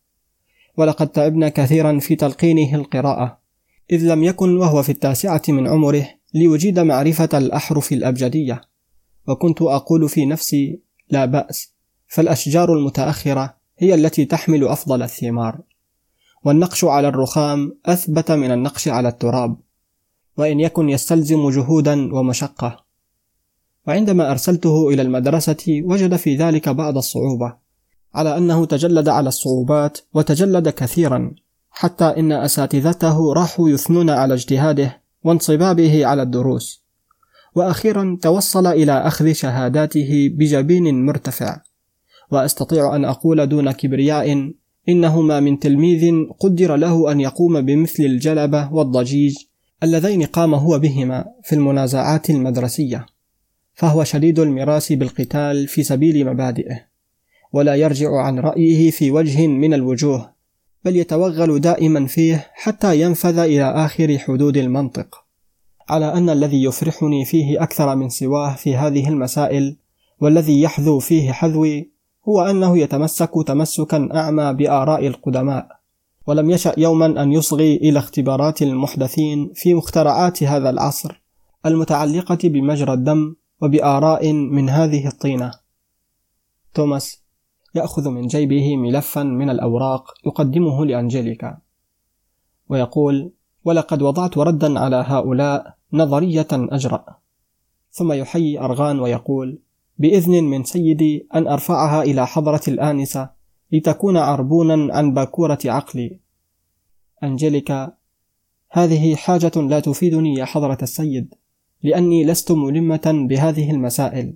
ولقد تعبنا كثيرا في تلقينه القراءة إذ لم يكن وهو في التاسعة من عمره ليجيد معرفة الأحرف الأبجدية. وكنت أقول في نفسي لا بأس فالأشجار المتأخرة هي التي تحمل أفضل الثمار. والنقش على الرخام أثبت من النقش على التراب وإن يكن يستلزم جهودا ومشقة. وعندما أرسلته إلى المدرسة وجد في ذلك بعض الصعوبة. على أنه تجلد على الصعوبات وتجلد كثيرا حتى إن أساتذته راحوا يثنون على اجتهاده وانصبابه على الدروس. وأخيرا توصل إلى أخذ شهاداته بجبين مرتفع. وأستطيع أن أقول دون كبرياء إنه ما من تلميذ قدر له أن يقوم بمثل الجلبة والضجيج اللذين قام هو بهما في المنازعات المدرسية. فهو شديد المراس بالقتال في سبيل مبادئه. ولا يرجع عن رأيه في وجه من الوجوه بل يتوغل دائما فيه حتى ينفذ إلى آخر حدود المنطق. على أن الذي يفرحني فيه أكثر من سواه في هذه المسائل والذي يحذو فيه حذوي هو أنه يتمسك تمسكا أعمى بآراء القدماء. ولم يشأ يوما أن يصغي إلى اختبارات المحدثين في مخترعات هذا العصر المتعلقة بمجرى الدم وبآراء من هذه الطينة. توماس يأخذ من جيبه ملفا من الأوراق يقدمه لأنجيليكا ويقول ولقد وضعت ردا على هؤلاء نظرية أجرأ. ثم يحيي أرغان ويقول بإذن من سيدي أن أرفعها إلى حضرة الآنسة لتكون عربونا عن باكورة عقلي. أنجليكا هذه حاجة لا تفيدني يا حضرة السيد لأني لست ملمة بهذه المسائل.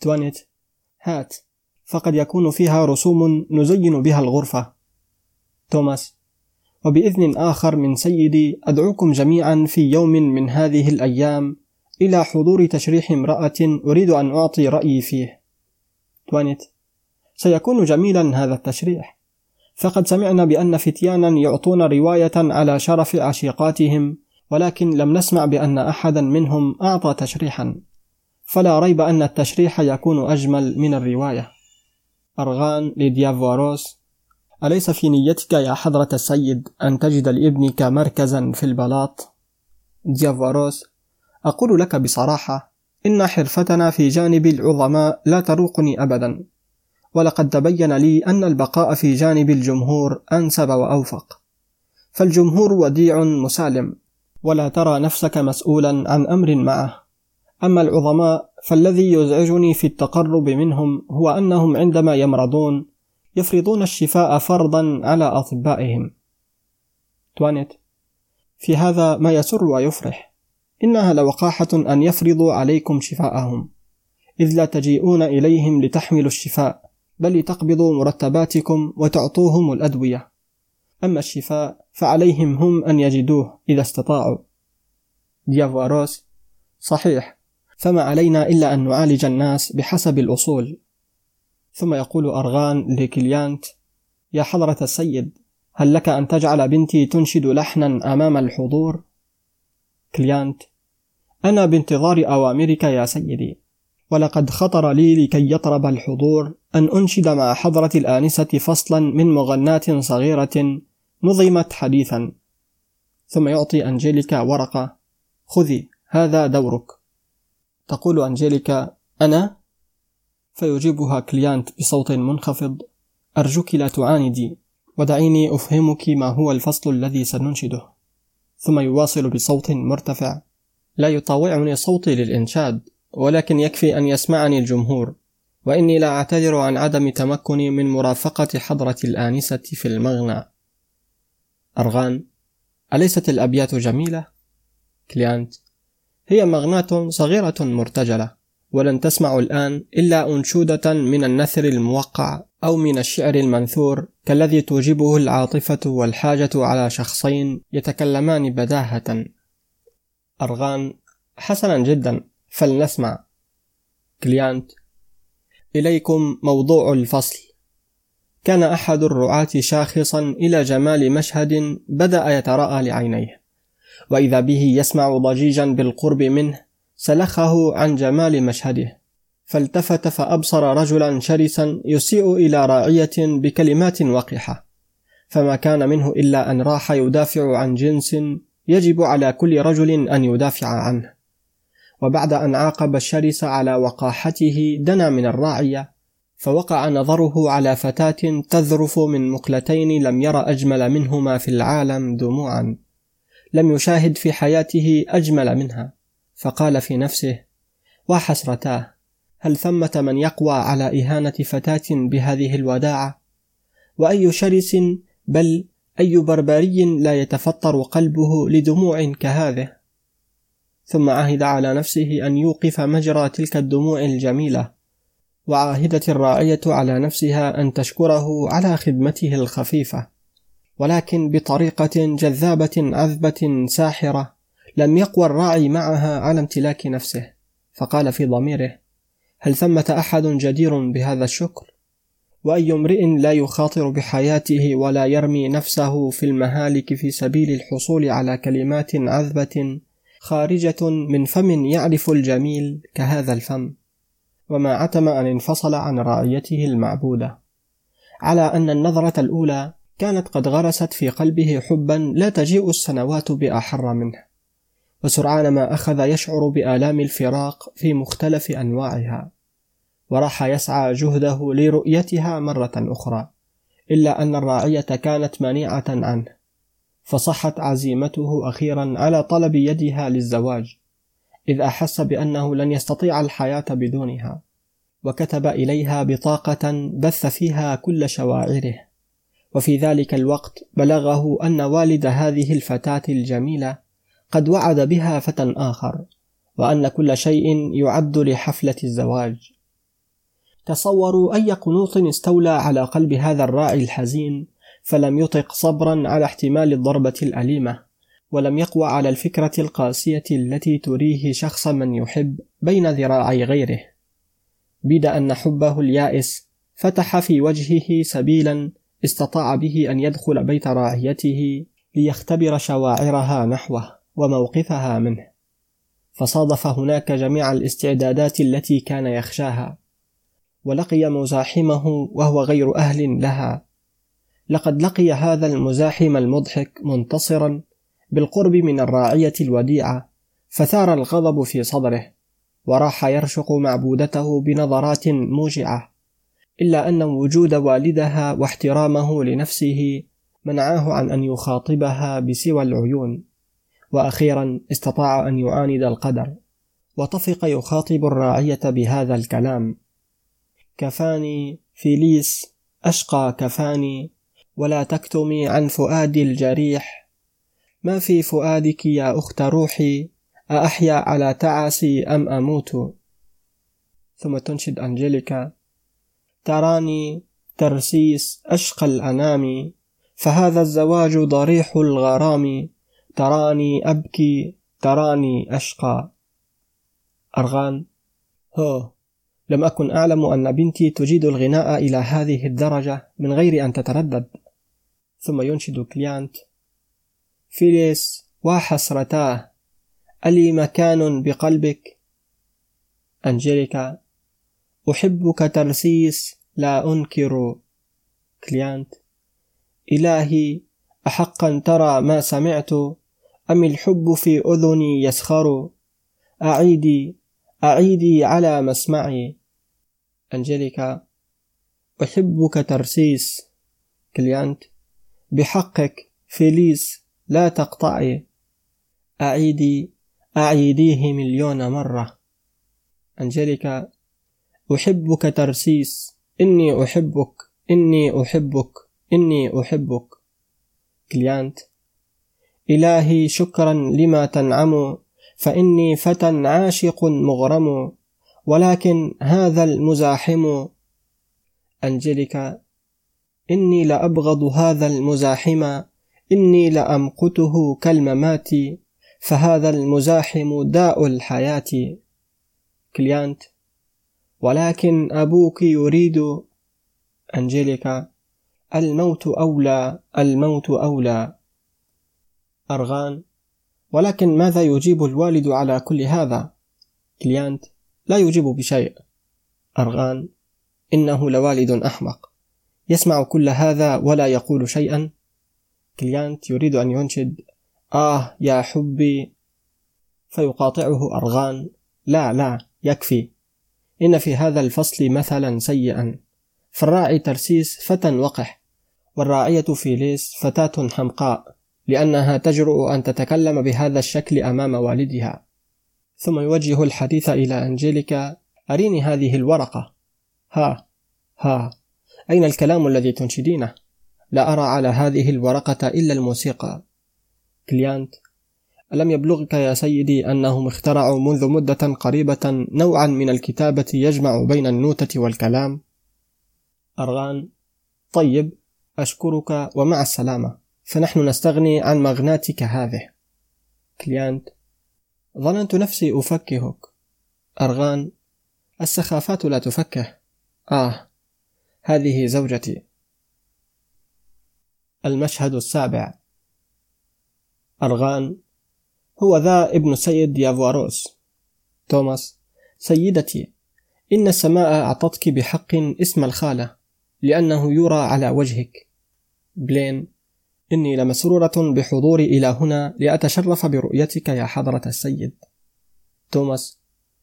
توانيت هات فقد يكون فيها رسوم نزين بها الغرفة. توماس وبإذن آخر من سيدي أدعوكم جميعا في يوم من هذه الأيام إلى حضور تشريح امرأة أريد أن أعطي رأيي فيه. توانيت سيكون جميلا هذا التشريح. فقد سمعنا بأن فتيانا يعطون رواية على شرف عشيقاتهم ولكن لم نسمع بأن أحدا منهم أعطى تشريحا. فلا ريب أن التشريح يكون أجمل من الرواية. أرغان لديافواروس أليس في نيتك يا حضرة السيد أن تجد لابنك مركزا في البلاط؟ ديافواروس أقول لك بصراحة إن حرفتنا في جانب العظماء لا تروقني أبدا ولقد تبين لي أن البقاء في جانب الجمهور أنسب وأوفق فالجمهور وديع مسالم ولا ترى نفسك مسؤولا عن أمر معه أما العظماء فالذي يزعجني في التقرب منهم هو أنهم عندما يمرضون يفرضون الشفاء فرضا على أطبائهم. توانيت. في هذا ما يسر ويفرح. إنها لوقاحة أن يفرضوا عليكم شفاءهم. إذ لا تجيئون إليهم لتحملوا الشفاء بل لتقبضوا مرتباتكم وتعطوهم الأدوية. أما الشفاء فعليهم هم أن يجدوه إذا استطاعوا. ديافواروس صحيح. فما علينا إلا أن نعالج الناس بحسب الأصول. ثم يقول أرغان لكليانت يا حضرة السيد هل لك أن تجعل بنتي تنشد لحنا أمام الحضور؟ كليانت أنا بانتظار أوامرك يا سيدي ولقد خطر لي لكي يطرب الحضور أن أنشد مع حضرة الآنسة فصلا من مغنات صغيرة نظمت حديثا. ثم يعطي أنجيليكا ورقة خذي هذا دورك. تقول أنجيليكا أنا؟ فيجيبها كليانت بصوت منخفض. أرجوك لا تعاندي ودعيني أفهمك ما هو الفصل الذي سننشده. ثم يواصل بصوت مرتفع. لا يطاوعني صوتي للإنشاد ولكن يكفي أن يسمعني الجمهور. وإني لا أعتذر عن عدم تمكني من مرافقة حضرة الآنسة في المغنى. أرغان أليست الأبيات جميلة؟ كليانت هي مغناة صغيرة مرتجلة ولن تسمع الآن إلا أنشودة من النثر الموقع أو من الشعر المنثور كالذي توجبه العاطفة والحاجة على شخصين يتكلمان بداهة. أرغان حسنا جدا فلنسمع. كليانت إليكم موضوع الفصل. كان أحد الرعاة شاخصا إلى جمال مشهد بدأ يتراءى لعينيه. وإذا به يسمع ضجيجا بالقرب منه سلخه عن جمال مشهده. فالتفت فأبصر رجلا شرسا يسيء إلى راعية بكلمات وقحة. فما كان منه إلا أن راح يدافع عن جنس يجب على كل رجل أن يدافع عنه. وبعد أن عاقب الشرس على وقاحته دنا من الراعية فوقع نظره على فتاة تذرف من مقلتين لم ير أجمل منهما في العالم دموعا. لم يشاهد في حياته أجمل منها. فقال في نفسه وحسرتاه هل ثمة من يقوى على إهانة فتاة بهذه الوداعة؟ وأي شرس بل أي بربري لا يتفطر قلبه لدموع كهذه؟ ثم عهد على نفسه أن يوقف مجرى تلك الدموع الجميلة. وعاهدت الراعية على نفسها أن تشكره على خدمته الخفيفة. ولكن بطريقة جذابة عذبة ساحرة لم يقوى الراعي معها على امتلاك نفسه. فقال في ضميره هل ثمة أحد جدير بهذا الشكر؟ وأي امرئ لا يخاطر بحياته ولا يرمي نفسه في المهالك في سبيل الحصول على كلمات عذبة خارجة من فم يعرف الجميل كهذا الفم وما عتم أن انفصل عن رعيته المعبودة. على أن النظرة الأولى كانت قد غرست في قلبه حبا لا تجيء السنوات بأحر منه وسرعان ما أخذ يشعر بآلام الفراق في مختلف أنواعها وراح يسعى جهده لرؤيتها مرة أخرى إلا أن الراعية كانت مانعة عنه فصحت عزيمته أخيرا على طلب يدها للزواج إذ أحس بأنه لن يستطيع الحياة بدونها وكتب إليها بطاقة بث فيها كل شواعره. وفي ذلك الوقت بلغه أن والد هذه الفتاة الجميلة قد وعد بها فتى آخر وأن كل شيء يعد لحفلة الزواج. تصوروا أي قنوط استولى على قلب هذا الراعي الحزين فلم يطق صبرا على احتمال الضربة الأليمة ولم يقوى على الفكرة القاسية التي تريه شخص من يحب بين ذراعي غيره. بيد أن حبه اليائس فتح في وجهه سبيلا استطاع به أن يدخل بيت راعيته ليختبر شواعرها نحوه وموقفها منه. فصادف هناك جميع الاستعدادات التي كان يخشاها ولقي مزاحمه وهو غير أهل لها. لقد لقي هذا المزاحم المضحك منتصرا بالقرب من الراعية الوديعة فثار الغضب في صدره وراح يرشق معبودته بنظرات موجعة. إلا أن وجود والدها واحترامه لنفسه منعاه عن أن يخاطبها بسوى العيون. وأخيرا استطاع أن يعاند القدر. وطفق يخاطب الراعية بهذا الكلام. كفاني فيليس أشقى كفاني ولا تكتمي عن فؤادي الجريح. ما في فؤادك يا أخت روحي؟ أأحيا على تعسي أم أموت؟ ثم تنشد أنجيليكا تراني ترسيس أشقى الأنام فهذا الزواج ضريح الغرام. تراني أبكي تراني أشقى. أرغان. هو لم أكن أعلم أن بنتي تجيد الغناء إلى هذه الدرجة من غير أن تتردد. ثم ينشد كليانت. فيليس وحسرتاه ألي مكان بقلبك؟ أنجيليكا أحبك ترسيس لا أنكر كليانت. إلهي أحقا ترى ما سمعت؟ أم الحب في أذني يسخر؟ أعيدي أعيدي على مسمعي. أنجليكا أحبك ترسيس. كليانت بحقك فيليس لا تقطعي. أعيدي أعيديه مليون مرة. أنجليكا أحبك ترسيس. إني أحبك إني أحبك إني أحبك. كليانت إلهي شكرا لما تنعم فإني فتى عاشق مغرم ولكن هذا المزاحم. أنجليكا. إني لأبغض هذا المزاحم إني لأمقته كالممات فهذا المزاحم داء الحياة. كليانت ولكن أبوك يريد أنجليكا الموت أولى الموت أولى. أرغان ولكن ماذا يجيب الوالد على كل هذا؟ كليانت لا يجيب بشيء. أرغان إنه لوالد أحمق. يسمع كل هذا ولا يقول شيئا؟ كليانت يريد أن ينشد. آه يا حبي فيقاطعه أرغان. لا لا يكفي. إن في هذا الفصل مثلا سيئا. فالراعي ترسيس فتى وقح والراعية فيليس فتاة حمقاء لأنها تجرؤ أن تتكلم بهذا الشكل أمام والدها. ثم يوجه الحديث إلى أنجيليكا أريني هذه الورقة. ها ها أين الكلام الذي تنشدينه؟ لا أرى على هذه الورقة إلا الموسيقى. كليانت ألم يبلغك يا سيدي أنهم اخترعوا منذ مدة قريبة نوعا من الكتابة يجمع بين النوتة والكلام؟ أرغان طيب أشكرك ومع السلامة. فنحن نستغني عن مغناتك هذه. كليانت ظننت نفسي أفكهك. أرغان السخافات لا تفكه. آه هذه زوجتي. المشهد السابع. أرغان هو ذا ابن سيد ديافواروس توماس سيدتي إن السماء أعطتك بحق اسم الخالة لأنه يرى على وجهك. بلين إني لمسرورة بحضوري إلى هنا لأتشرف برؤيتك يا حضرة السيد. توماس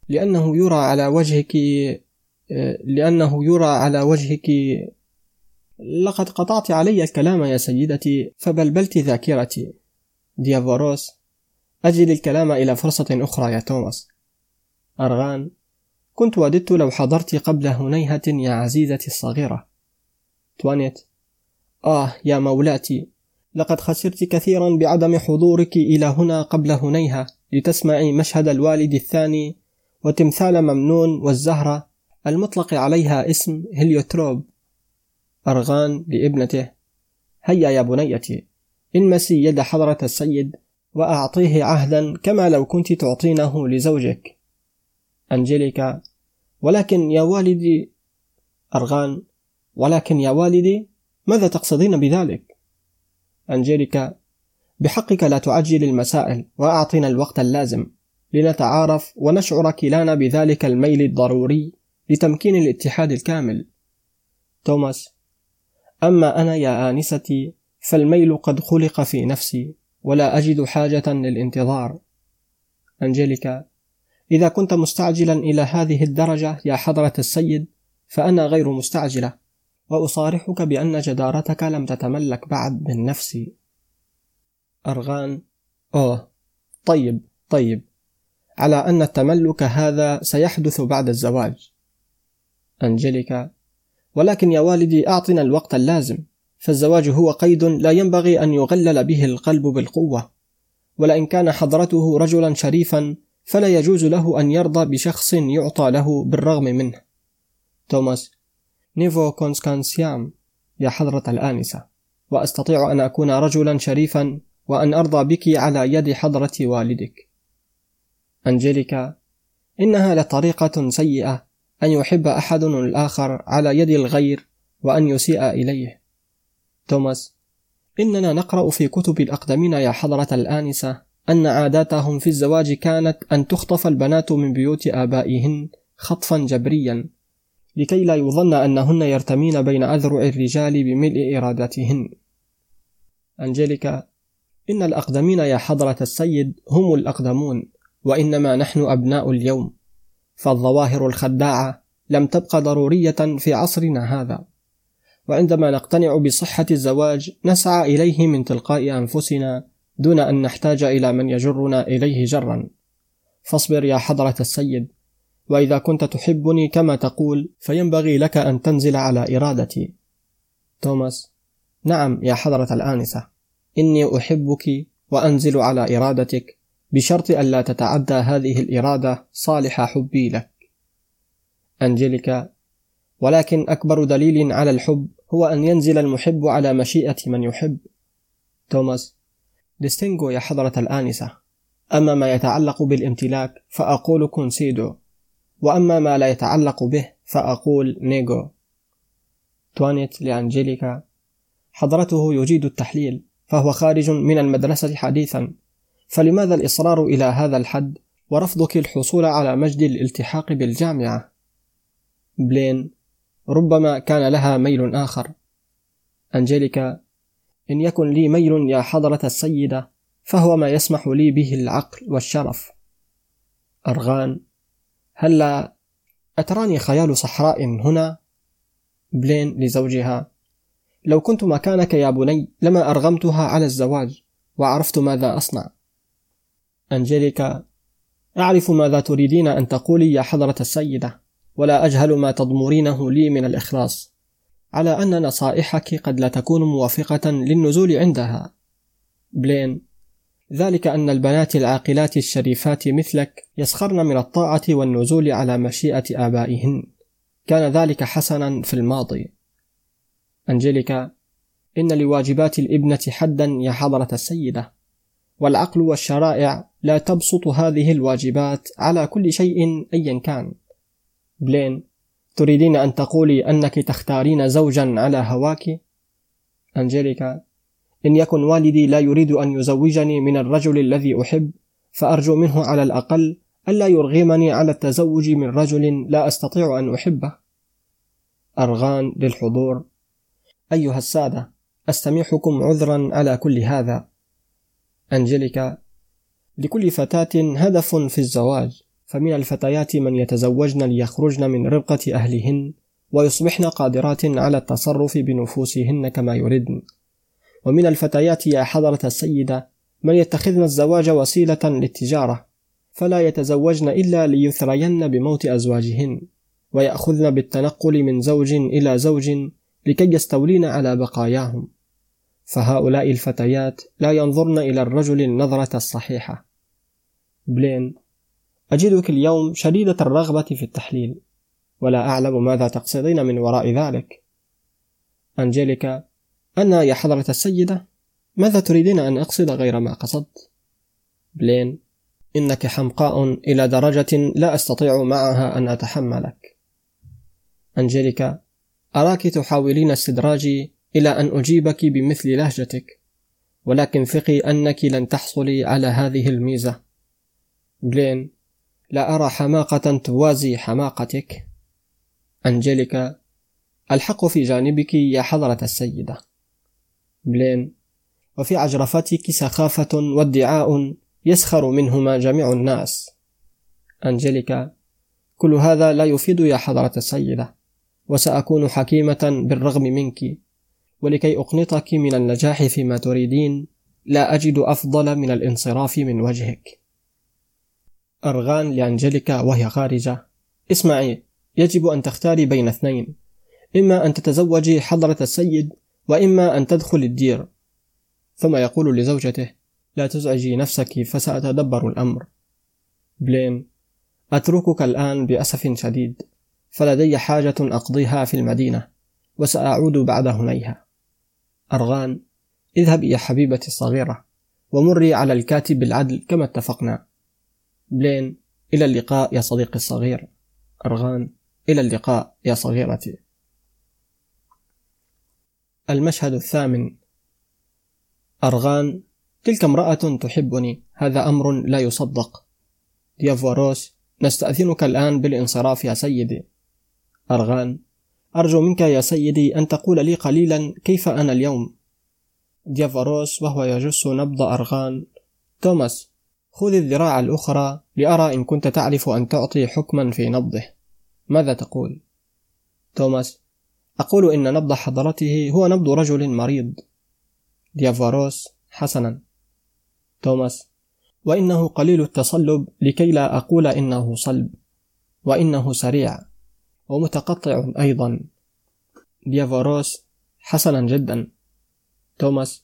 لأنه يرى على وجهك لأنه يرى على وجهك. لقد قطعت علي الكلام يا سيدتي فبلبلت ذاكرتي. ديافوروس أجل الكلام إلى فرصة أخرى يا توماس. أرغان كنت وددت لو حضرت قبل هنيهة يا عزيزتي الصغيرة. توانيت آه يا مولاتي لقد خسرت كثيرا بعدم حضورك إلى هنا قبل هنيهة لتسمعي مشهد الوالد الثاني وتمثال ممنون والزهرة المطلق عليها اسم هليوتروب أرغان لابنته هيا يا بنيتي انمسي يد حضرة السيد وأعطيه عهدا كما لو كنت تعطينه لزوجك. أنجليكا ولكن يا والدي أرغان ولكن يا والدي ماذا تقصدين بذلك؟ أنجليكا بحقك لا تعجل المسائل وأعطنا الوقت اللازم لنتعارف ونشعر كلانا بذلك الميل الضروري لتمكين الاتحاد الكامل. توماس أما أنا يا آنستي فالميل قد خلق في نفسي. ولا أجد حاجة للانتظار. أنجليكا إذا كنت مستعجلا إلى هذه الدرجة يا حضرة السيد فأنا غير مستعجلة. وأصارحك بأن جدارتك لم تتملك بعد من نفسي. أرغان أوه طيب طيب. على أن التملك هذا سيحدث بعد الزواج. أنجليكا ولكن يا والدي أعطنا الوقت اللازم. فالزواج هو قيد لا ينبغي أن يغلل به القلب بالقوة. ولئن كان حضرته رجلا شريفا فلا يجوز له أن يرضى بشخص يعطى له بالرغم منه. توماس نيفو كونسكانسيام يا حضرة الآنسة. وأستطيع أن أكون رجلا شريفا وأن أرضى بك على يد حضرة والدك. أنجليكا إنها لطريقة سيئة أن يحب أحد الآخر على يد الغير وأن يسيء إليه. توماس إننا نقرأ في كتب الأقدمين يا حضرة الآنسة أن عاداتهم في الزواج كانت أن تخطف البنات من بيوت آبائهن خطفا جبريا لكي لا يظن أنهن يرتمين بين أذرع الرجال بملء إرادتهن. أنجليكا إن الأقدمين يا حضرة السيد هم الأقدمون وإنما نحن أبناء اليوم فالظواهر الخداعة لم تبقى ضرورية في عصرنا هذا. وعندما نقتنع بصحة الزواج نسعى إليه من تلقاء أنفسنا دون أن نحتاج إلى من يجرنا إليه جرا. فاصبر يا حضرة السيد وإذا كنت تحبني كما تقول فينبغي لك أن تنزل على إرادتي. توماس نعم يا حضرة الآنسة إني أحبك وأنزل على إرادتك بشرط ألا تتعدى هذه الإرادة صالح حبي لك. أنجليكا ولكن أكبر دليل على الحب هو أن ينزل المحب على مشيئة من يحب. توماس distinguo يا حضرة الآنسة. أما ما يتعلق بالامتلاك فأقول concedo. وأما ما لا يتعلق به فأقول nego. توانيت لأنجيليكا. حضرته يجيد التحليل فهو خارج من المدرسة حديثا. فلماذا الإصرار إلى هذا الحد؟ ورفضك الحصول على مجد الالتحاق بالجامعة. بلين ربما كان لها ميل آخر. أنجيليكا إن يكن لي ميل يا حضرة السيدة فهو ما يسمح لي به العقل والشرف. أرغان هلا أتراني خيال صحراء هنا؟ بلين لزوجها لو كنت مكانك يا بني لما أرغمتها على الزواج وعرفت ماذا أصنع. أنجليكا أعرف ماذا تريدين أن تقولي يا حضرة السيدة. ولا أجهل ما تضمرينه لي من الإخلاص. على أن نصائحك قد لا تكون موافقة للنزول عندها. بلين. ذلك أن البنات العاقلات الشريفات مثلك يسخرن من الطاعة والنزول على مشيئة آبائهن. كان ذلك حسنا في الماضي. أنجليكا. إن لواجبات الإبنة حدا يا حضرة السيدة. والعقل والشرائع لا تبسط هذه الواجبات على كل شيء أيا كان. بلين تريدين أن تقولي أنك تختارين زوجا على هواك؟ أنجليكا إن يكن والدي لا يريد أن يزوجني من الرجل الذي أحب فأرجو منه على الأقل ألا يرغمني على التزوج من رجل لا أستطيع أن أحبه. أرغان للحضور. أيها السادة أستميحكم عذرا على كل هذا. أنجليكا لكل فتاة هدف في الزواج. فمن الفتيات من يتزوجن ليخرجن من ربقة أهلهن ويصبحن قادرات على التصرف بنفوسهن كما يردن ومن الفتيات يا حضرة السيدة من يتخذن الزواج وسيلة للتجارة فلا يتزوجن إلا ليثرين بموت أزواجهن ويأخذن بالتنقل من زوج إلى زوج لكي يستولين على بقاياهم. فهؤلاء الفتيات لا ينظرن إلى الرجل النظرة الصحيحة. بلين أجدك اليوم شديدة الرغبة في التحليل ولا أعلم ماذا تقصدين من وراء ذلك. أنجيليكا أنا يا حضرة السيدة ماذا تريدين أن أقصد غير ما قصدت؟ بلين إنك حمقاء إلى درجة لا أستطيع معها أن أتحملك. أنجيليكا أراك تحاولين استدراجي إلى أن أجيبك بمثل لهجتك ولكن ثقي أنك لن تحصلي على هذه الميزة. بلين لا أرى حماقة توازي حماقتك. أنجليكا الحق في جانبك يا حضرة السيدة. بلين وفي عجرفتك سخافة وادعاء يسخر منهما جميع الناس. أنجليكا كل هذا لا يفيد يا حضرة السيدة وسأكون حكيمة بالرغم منك. ولكي أقنطك من النجاح فيما تريدين لا أجد أفضل من الانصراف من وجهك. أرغان لأنجليكا وهي خارجة. اسمعي يجب أن تختاري بين اثنين. إما أن تتزوجي حضرة السيد وإما أن تدخل الدير. ثم يقول لزوجته لا تزعجي نفسك فسأتدبر الأمر. بلين أتركك الآن بأسف شديد. فلدي حاجة أقضيها في المدينة وسأعود بعد هنيها. أرغان اذهب يا حبيبتي الصغيرة ومري على الكاتب بالعدل كما اتفقنا. بلين إلى اللقاء يا صديقي الصغير. أرغان إلى اللقاء يا صغيرتي. المشهد الثامن. أرغان تلك امرأة تحبني. هذا أمر لا يصدق. ديافوروس نستأذنك الآن بالانصراف يا سيدي. أرغان أرجو منك يا سيدي أن تقول لي قليلا كيف أنا اليوم. ديافوروس وهو يجس نبض أرغان. توماس خذ الذراع الأخرى لأرى إن كنت تعرف أن تعطي حكما في نبضه. ماذا تقول؟ توماس أقول إن نبض حضرته هو نبض رجل مريض. ديافاروس حسنا. توماس وإنه قليل التصلب لكي لا أقول إنه صلب وإنه سريع ومتقطع أيضا. ديافاروس حسنا جدا. توماس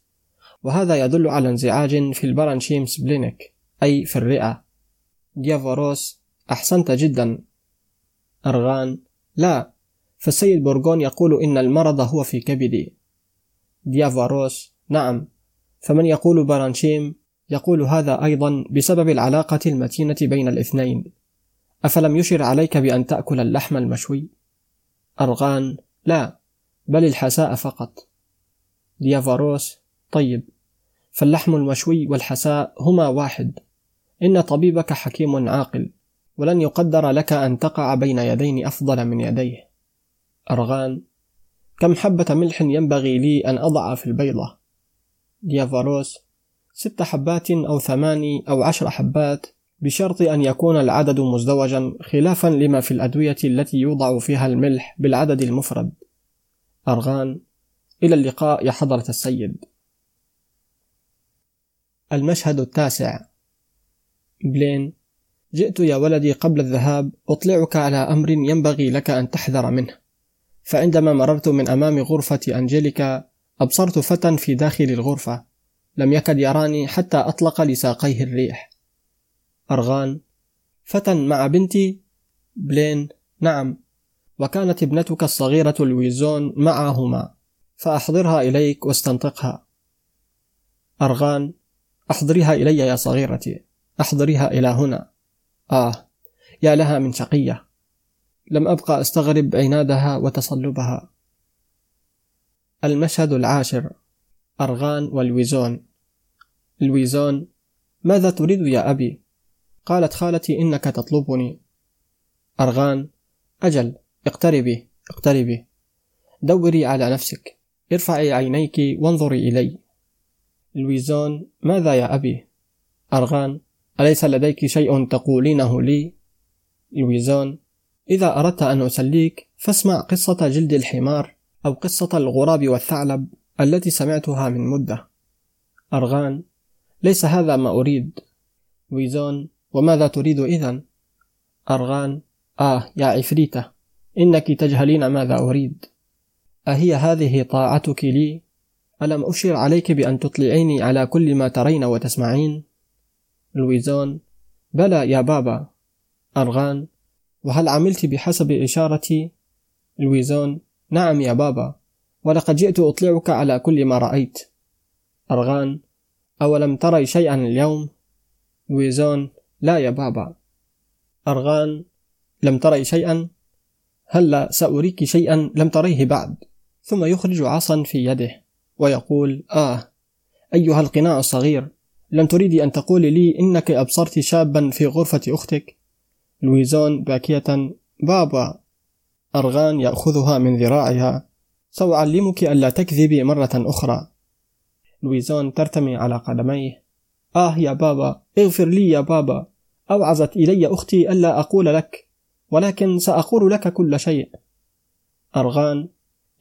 وهذا يدل على انزعاج في ال parenchyme splénique أي في الرئة ديافاروس أحسنت جدا. أرغان لا. فالسيد بورغون يقول إن المرض هو في كبدي. ديافاروس نعم. فمن يقول برانشيم يقول هذا أيضا بسبب العلاقة المتينة بين الاثنين. أفلم يشر عليك بأن تأكل اللحم المشوي؟ أرغان لا. بل الحساء فقط. ديافاروس طيب. فاللحم المشوي والحساء هما واحد. إن طبيبك حكيم عاقل ولن يقدر لك أن تقع بين يدين أفضل من يديه. أرغان كم حبة ملح ينبغي لي أن أضع في البيضة؟ ديافاروس ست حبات أو ثماني أو عشر حبات بشرط أن يكون العدد مزدوجا خلافا لما في الأدوية التي يوضع فيها الملح بالعدد المفرد. أرغان إلى اللقاء يا حضرة السيد. المشهد التاسع. بلين جئت يا ولدي قبل الذهاب أطلعك على أمر ينبغي لك أن تحذر منه. فعندما مررت من أمام غرفة أنجيليكا أبصرت فتى في داخل الغرفة. لم يكد يراني حتى أطلق لساقيه الريح. أرغان. فتى مع بنتي. بلين. نعم. وكانت ابنتك الصغيرة لويزون معهما. فأحضرها إليك واستنطقها. أرغان. أحضريها إلي يا صغيرتي. أحضريها إلى هنا. آه يا لها من شقية. لم أبقى أستغرب عنادها وتصلبها. المشهد العاشر. أرغان ولويزون. الويزون ماذا تريد يا أبي؟ قالت خالتي إنك تطلبني. أرغان أجل اقتربي اقتربي. دوري على نفسك. ارفعي عينيك وانظري إلي. لويزون ماذا يا أبي؟ أرغان أليس لديك شيء تقولينه لي؟ لويزون إذا أردت أن أسليك فاسمع قصة جلد الحمار أو قصة الغراب والثعلب التي سمعتها من مدة أرغان ليس هذا ما أريد لويزون وماذا تريد إذا؟ أرغان آه يا عفريتة إنك تجهلين ماذا أريد أهي هذه طاعتك لي؟ ألم أشر عليك بأن تطلعيني على كل ما ترين وتسمعين؟ لويزون بلى يا بابا أرغان وهل عملت بحسب إشارتي؟ لويزون نعم يا بابا ولقد جئت أطلعك على كل ما رأيت أرغان أولم تري شيئا اليوم؟ لويزون لا يا بابا أرغان لم تري شيئا؟ هلا سأريك شيئا لم تريه بعد ثم يخرج عصا في يده ويقول آه أيها القناع الصغير لم تريدي أن تقولي لي إنك أبصرت شابا في غرفة أختك؟ لويزون باكية. بابا أرغان يأخذها من ذراعها. سأعلمك ألا تكذبي مرة أخرى. لويزون ترتمي على قدميه. آه يا بابا اغفر لي يا بابا. أوعزت إلي أختي ألا أقول لك ولكن سأقول لك كل شيء. أرغان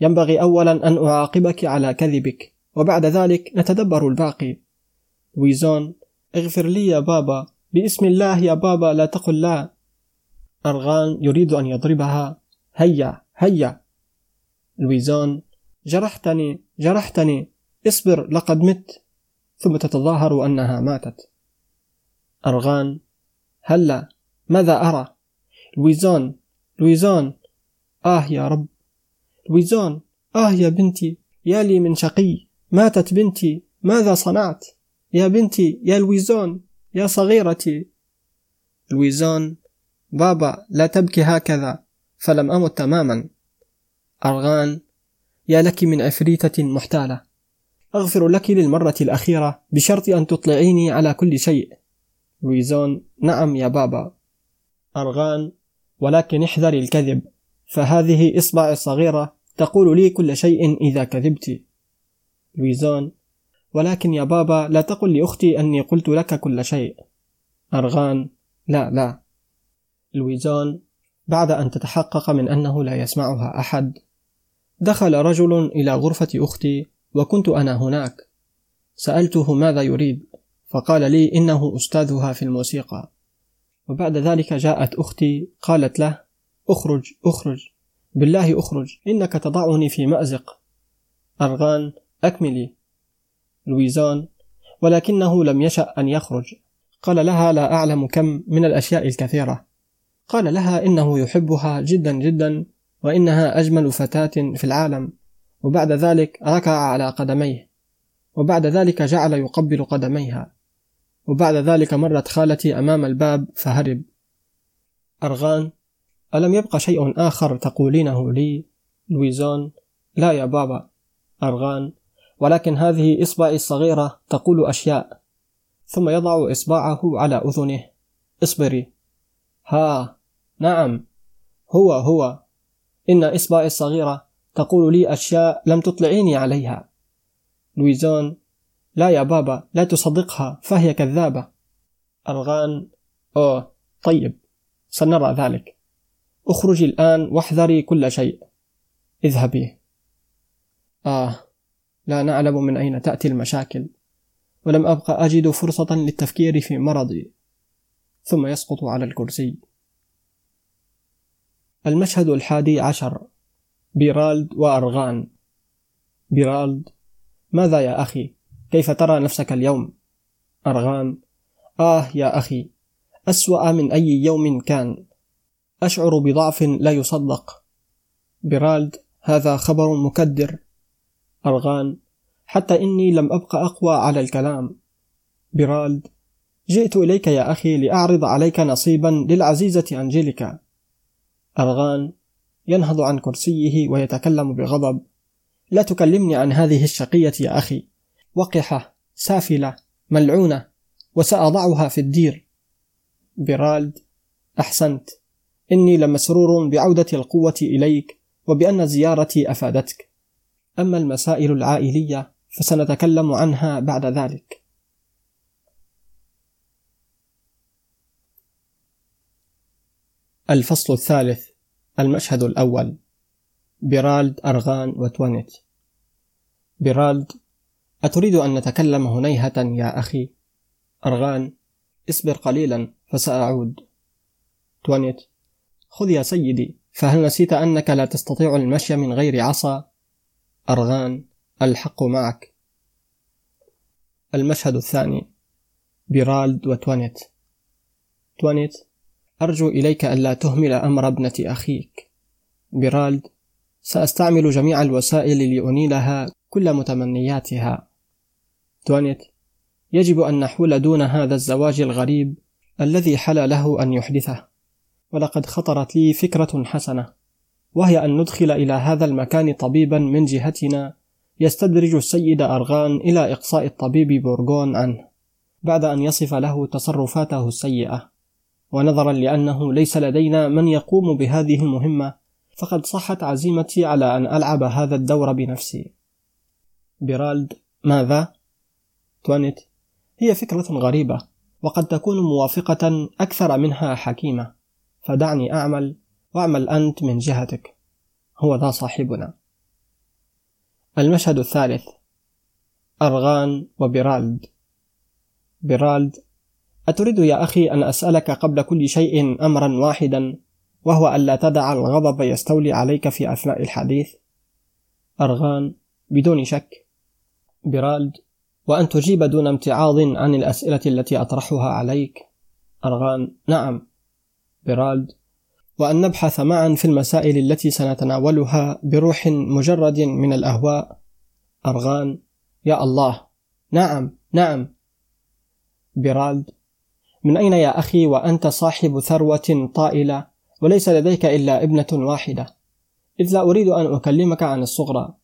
ينبغي أولا أن أعاقبك على كذبك وبعد ذلك نتدبر الباقي. ويزون اغفر لي يا بابا. باسم الله يا بابا لا تقل لا. أرغان يريد أن يضربها. هيا هيا. لويزون جرحتني جرحتني. اصبر لقد مت. ثم تتظاهر أنها ماتت. أرغان هلا. ماذا أرى؟ لويزون لويزون. آه يا رب. لويزون آه يا بنتي. يا لي من شقي. ماتت بنتي. ماذا صنعت؟ يا بنتي يا لويزون يا صغيرتي. لويزون بابا لا تبكي هكذا. فلم أمت تماما. أرغان يا لك من عفريتة محتالة. أغفر لك للمرة الأخيرة بشرط أن تطلعيني على كل شيء. لويزون نعم يا بابا. أرغان ولكن احذري الكذب فهذه إصبعي الصغيرة تقول لي كل شيء إذا كذبت. لويزون ولكن يا بابا لا تقل لأختي أني قلت لك كل شيء. أرغان لا لا. لويزون بعد أن تتحقق من أنه لا يسمعها أحد دخل رجل إلى غرفة أختي وكنت أنا هناك. سألته ماذا يريد فقال لي إنه أستاذها في الموسيقى. وبعد ذلك جاءت أختي قالت له أخرج أخرج بالله أخرج إنك تضعني في مأزق. أرغان أكملي. لويزان ولكنه لم يشأ أن يخرج. قال لها لا أعلم كم من الأشياء الكثيرة. قال لها إنه يحبها جدا جدا وإنها أجمل فتاة في العالم. وبعد ذلك ركع على قدميه. وبعد ذلك جعل يقبل قدميها. وبعد ذلك مرت خالتي أمام الباب فهرب. أرغان ألم يبق شيء آخر تقولينه لي لويزون لا يا بابا. أرغان ولكن هذه إصبعي الصغيرة تقول أشياء. ثم يضع إصبعه على أذنه. اصبري. ها نعم. هو هو. إن إصبعي الصغيرة تقول لي أشياء لم تطلعيني عليها. لويزون لا يا بابا لا تصدقها فهي كذابة. أرغان أوه طيب سنرى ذلك. اخرجي الآن واحذري كل شيء. اذهبي. آه. لا نعلم من أين تأتي المشاكل ولم أبقى أجد فرصة للتفكير في مرضي ثم يسقط على الكرسي. المشهد الحادي عشر بيرالد وأرغان. بيرالد ماذا يا أخي؟ كيف ترى نفسك اليوم؟ أرغان آه يا أخي أسوأ من أي يوم كان. أشعر بضعف لا يصدق. بيرالد هذا خبر مكدر. أرغان حتى إني لم أبق أقوى على الكلام. بيرالد جئت إليك يا أخي لأعرض عليك نصيبا للعزيزة أنجيليكا. أرغان ينهض عن كرسيه ويتكلم بغضب. لا تكلمني عن هذه الشقية يا أخي. وقحة سافلة ملعونة وسأضعها في الدير. بيرالد أحسنت. إني لمسرور بعودة القوة إليك وبأن زيارتي أفادتك. أما المسائل العائلية فسنتكلم عنها بعد ذلك الفصل الثالث المشهد الأول بيرالد أرغان وتوانيت بيرالد أتريد أن نتكلم هنيهة يا أخي؟ أرغان اصبر قليلا فسأعود توانيت خذ يا سيدي فهل نسيت أنك لا تستطيع المشي من غير عصا؟ أرغان الحق معك. المشهد الثاني بيرالد وتوانيت. توانيت أرجو إليك ألا تهمل أمر ابنة أخيك. بيرالد سأستعمل جميع الوسائل لأنيلها كل متمنياتها. توانيت يجب أن نحول دون هذا الزواج الغريب الذي حل له أن يحدثه. ولقد خطرت لي فكرة حسنة. وهي أن ندخل إلى هذا المكان طبيبا من جهتنا يستدرج السيد أرغان إلى إقصاء الطبيب بورغون عنه بعد أن يصف له تصرفاته السيئة. ونظرا لأنه ليس لدينا من يقوم بهذه المهمة فقد صحت عزيمتي على أن ألعب هذا الدور بنفسي. بيرالد ماذا؟ توانيت هي فكرة غريبة وقد تكون موافقة أكثر منها حكيمة. فدعني أعمل واعمل أنت من جهتك. هو ذا صاحبنا. المشهد الثالث. أرغان وبيرالد. بيرالد أتريد يا أخي أن أسألك قبل كل شيء أمرا واحدا وهو ألا تدع الغضب يستولي عليك في أثناء الحديث. أرغان بدون شك. بيرالد وأن تجيب دون امتعاض عن الأسئلة التي أطرحها عليك. أرغان نعم. بيرالد وأن نبحث معا في المسائل التي سنتناولها بروح مجرد من الأهواء. أرغان يا الله! نعم نعم. بيرالد من أين يا أخي وأنت صاحب ثروة طائلة وليس لديك إلا ابنة واحدة؟ إذ لا أريد أن أكلمك عن الصغرى.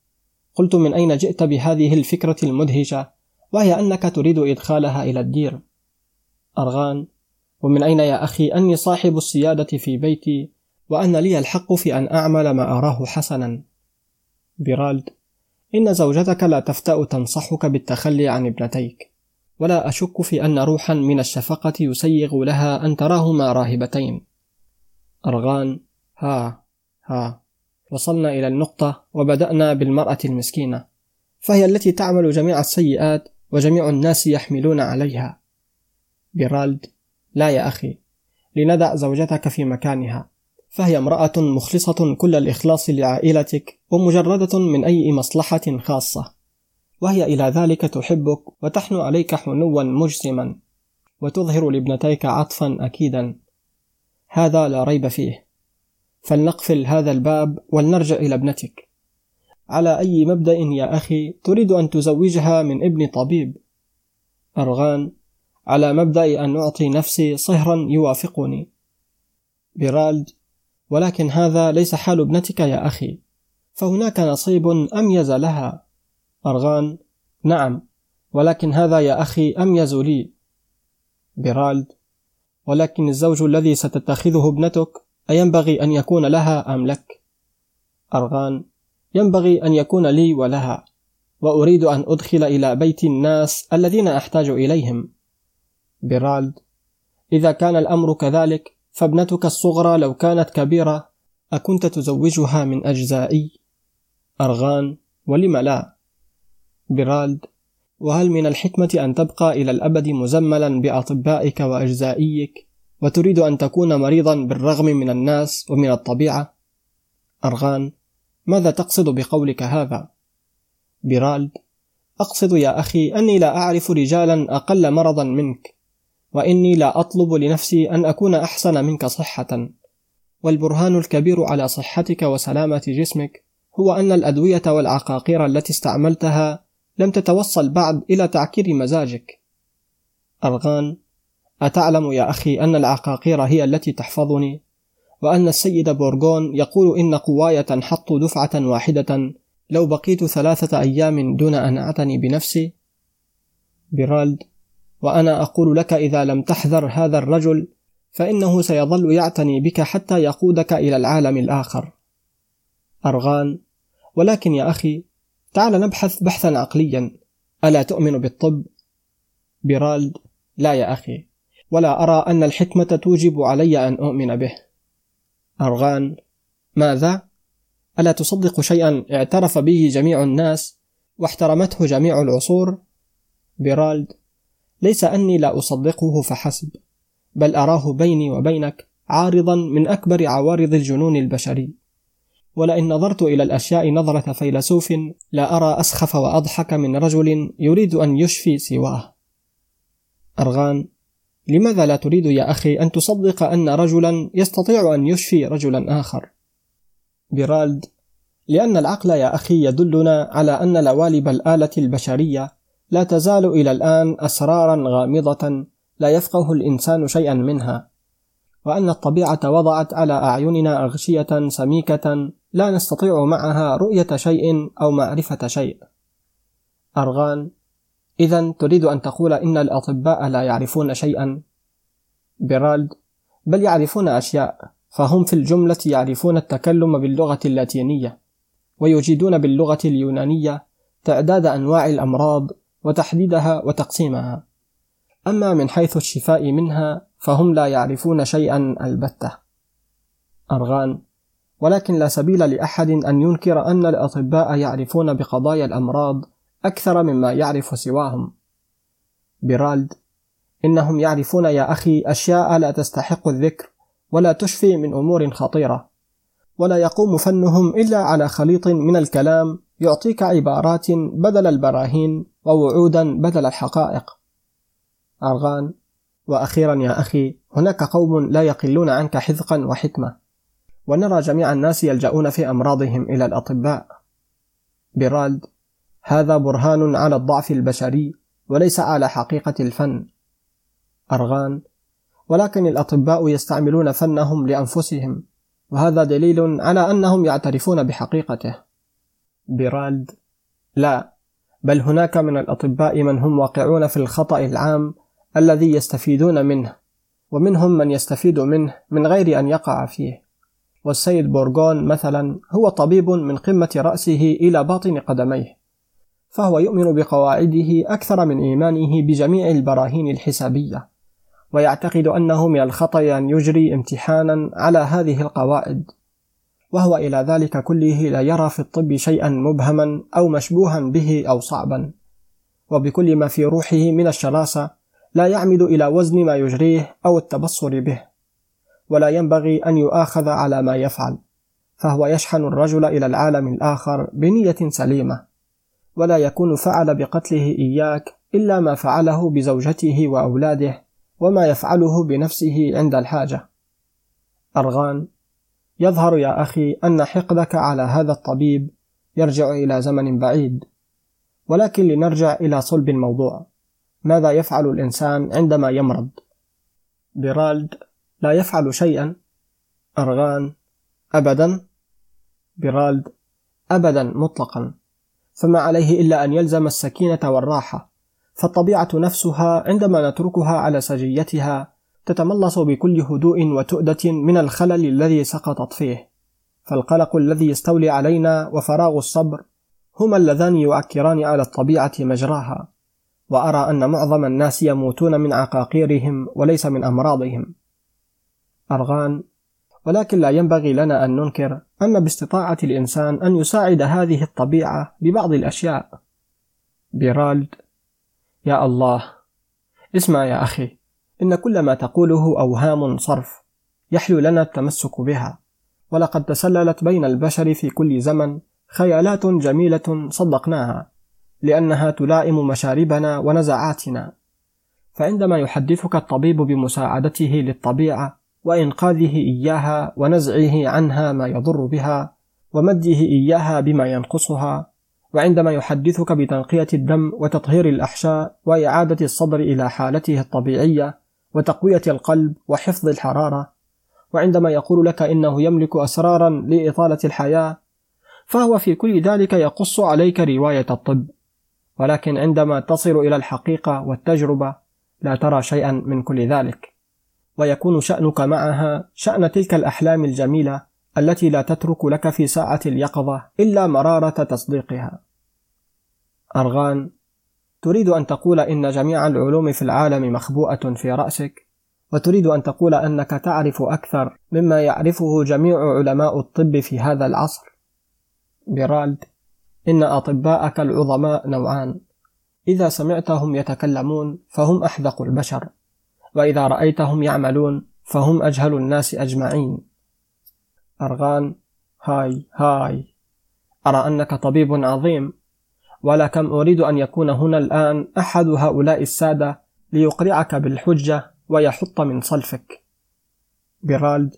قلت من أين جئت بهذه الفكرة المدهشة؟ وهي أنك تريد إدخالها إلى الدير. أرغان ومن أين يا أخي أني صاحب السيادة في بيتي وأن لي الحق في أن أعمل ما أراه حسنا؟ بيرالد إن زوجتك لا تفتأ تنصحك بالتخلي عن ابنتيك ولا أشك في أن روحا من الشفقة يسيغ لها أن تراهما راهبتين. أرغان ها ها وصلنا إلى النقطة وبدأنا بالمرأة المسكينة فهي التي تعمل جميع السيئات وجميع الناس يحملون عليها. بيرالد لا يا أخي لندع زوجتك في مكانها. فهي امرأة مخلصة كل الإخلاص لعائلتك ومجردة من أي مصلحة خاصة. وهي إلى ذلك تحبك وتحنو عليك حنوا مجسما وتظهر لابنتيك عطفا أكيدا. هذا لا ريب فيه. فلنقفل هذا الباب ولنرجع إلى ابنتك. على أي مبدأ يا أخي تريد أن تزوجها من ابن طبيب؟ أرغان على مبدأ أن أعطي نفسي صهرا يوافقني. بيرالد ولكن هذا ليس حال ابنتك يا أخي. فهناك نصيب أميز لها؟ أرغان نعم ولكن هذا يا أخي أميز لي. بيرالد ولكن الزوج الذي ستتخذه ابنتك أينبغي أن يكون لها أم لك؟ أرغان ينبغي أن يكون لي ولها وأريد أن أدخل إلى بيت الناس الذين أحتاج إليهم. بيرالد إذا كان الأمر كذلك فابنتك الصغرى لو كانت كبيرة أكنت تزوجها من أجزائي؟ أرغان ولم لا؟ بيرالد وهل من الحكمة أن تبقى إلى الأبد مزملا بأطبائك وأجزائيك وتريد أن تكون مريضا بالرغم من الناس ومن الطبيعة؟ أرغان ماذا تقصد بقولك هذا؟ بيرالد أقصد يا أخي أني لا أعرف رجالا أقل مرضا منك وإني لا أطلب لنفسي أن أكون أحسن منك صحة. والبرهان الكبير على صحتك وسلامة جسمك هو أن الأدوية والعقاقير التي استعملتها لم تتوصل بعد إلى تعكير مزاجك. أرغان أتعلم يا أخي أن العقاقير هي التي تحفظني؟ وأن السيد بورغون يقول إن قواي تنحط دفعة واحدة لو بقيت ثلاثة أيام دون أن أعتني بنفسي؟ بيرالد وأنا أقول لك إذا لم تحذر هذا الرجل فإنه سيظل يعتني بك حتى يقودك إلى العالم الآخر أرغان ولكن يا أخي تعال نبحث بحثا عقليا ألا تؤمن بالطب؟ بيرالد لا يا أخي ولا أرى أن الحكمة توجب علي أن أؤمن به أرغان ماذا؟ ألا تصدق شيئا اعترف به جميع الناس واحترمته جميع العصور؟ بيرالد ليس أني لا أصدقه فحسب بل أراه بيني وبينك عارضا من أكبر عوارض الجنون البشري. ولئن نظرت إلى الأشياء نظرة فيلسوف لا أرى أسخف وأضحك من رجل يريد أن يشفي سواه. أرغان لماذا لا تريد يا أخي أن تصدق أن رجلا يستطيع أن يشفي رجلا آخر؟ بيرالد لأن العقل يا أخي يدلنا على أن لوالب الآلة البشرية لا تزال إلى الآن أسرارا غامضة لا يفقه الإنسان شيئا منها وأن الطبيعة وضعت على أعيننا أغشية سميكة لا نستطيع معها رؤية شيء أو معرفة شيء. أرغان: إذا تريد أن تقول إن الأطباء لا يعرفون شيئا؟ بيرالد: بل يعرفون أشياء، فهم في الجملة يعرفون التكلم باللغة اللاتينية، ويجيدون باللغة اليونانية تعداد أنواع الأمراض وتحديدها وتقسيمها. أما من حيث الشفاء منها فهم لا يعرفون شيئا البتة. أرغان: ولكن لا سبيل لأحد أن ينكر أن الأطباء يعرفون بقضايا الأمراض أكثر مما يعرف سواهم. بيرالد: إنهم يعرفون يا أخي أشياء لا تستحق الذكر ولا تشفي من أمور خطيرة، ولا يقوم فنهم إلا على خليط من الكلام يعطيك عبارات بدل البراهين ووعودا بدل الحقائق. أرغان: وأخيرا يا أخي هناك قوم لا يقلون عنك حذقا وحكمة. ونرى جميع الناس يلجؤون في أمراضهم إلى الأطباء. بيرالد هذا برهان على الضعف البشري وليس على حقيقة الفن. أرغان ولكن الأطباء يستعملون فنهم لأنفسهم وهذا دليل على أنهم يعترفون بحقيقته. بيرالد لا بل هناك من الأطباء من هم واقعون في الخطأ العام الذي يستفيدون منه ومنهم من يستفيد منه من غير أن يقع فيه. والسيد بورغون مثلا هو طبيب من قمة رأسه إلى باطن قدميه فهو يؤمن بقواعده أكثر من إيمانه بجميع البراهين الحسابية ويعتقد أنه من الخطأ أن يجري امتحانا على هذه القواعد. وهو إلى ذلك كله لا يرى في الطب شيئا مبهما أو مشبوها به أو صعبا. وبكل ما في روحه من الشراسة لا يعمد إلى وزن ما يجريه أو التبصر به. ولا ينبغي أن يؤاخذ على ما يفعل. فهو يشحن الرجل إلى العالم الآخر بنية سليمة. ولا يكون فعل بقتله إياك إلا ما فعله بزوجته وأولاده وما يفعله بنفسه عند الحاجة. أرغان يظهر يا أخي أن حقدك على هذا الطبيب يرجع إلى زمن بعيد. ولكن لنرجع إلى صلب الموضوع. ماذا يفعل الإنسان عندما يمرض؟ بيرالد لا يفعل شيئا. أرغان أبدا. بيرالد أبدا مطلقا. فما عليه إلا أن يلزم السكينة والراحة. فالطبيعة نفسها عندما نتركها على سجيتها تتملص بكل هدوء وتؤدة من الخلل الذي سقطت فيه. فالقلق الذي يستولي علينا وفراغ الصبر هما اللذان يؤكران على الطبيعة مجراها. وأرى أن معظم الناس يموتون من عقاقيرهم وليس من أمراضهم. أرغان ولكن لا ينبغي لنا أن ننكر أن باستطاعة الإنسان أن يساعد هذه الطبيعة ببعض الأشياء. بيرالد يا الله. اسمع يا أخي. إن كل ما تقوله أوهام صرف يحلو لنا التمسك بها. ولقد تسللت بين البشر في كل زمن خيالات جميلة صدقناها لأنها تلائم مشاربنا ونزعاتنا. فعندما يحدثك الطبيب بمساعدته للطبيعة وإنقاذه إياها ونزعه عنها ما يضر بها ومده إياها بما ينقصها وعندما يحدثك بتنقية الدم وتطهير الأحشاء وإعادة الصدر إلى حالته الطبيعية وتقوية القلب وحفظ الحرارة. وعندما يقول لك إنه يملك أسرارا لإطالة الحياة فهو في كل ذلك يقص عليك رواية الطب. ولكن عندما تصل إلى الحقيقة والتجربة لا ترى شيئا من كل ذلك. ويكون شأنك معها شأن تلك الأحلام الجميلة التي لا تترك لك في ساعة اليقظة إلا مرارة تصديقها. أرغان تريد أن تقول إن جميع العلوم في العالم مخبوءة في رأسك، وتريد أن تقول أنك تعرف أكثر مما يعرفه جميع علماء الطب في هذا العصر. بيرالد إن أطباءك العظماء نوعان، إذا سمعتهم يتكلمون فهم أحذق البشر، وإذا رأيتهم يعملون فهم أجهل الناس أجمعين. أرغان هاي هاي. أرى أنك طبيب عظيم. ولكم أريد أن يكون هنا الآن أحد هؤلاء السادة ليقرعك بالحجة ويحط من صلفك. بيرالد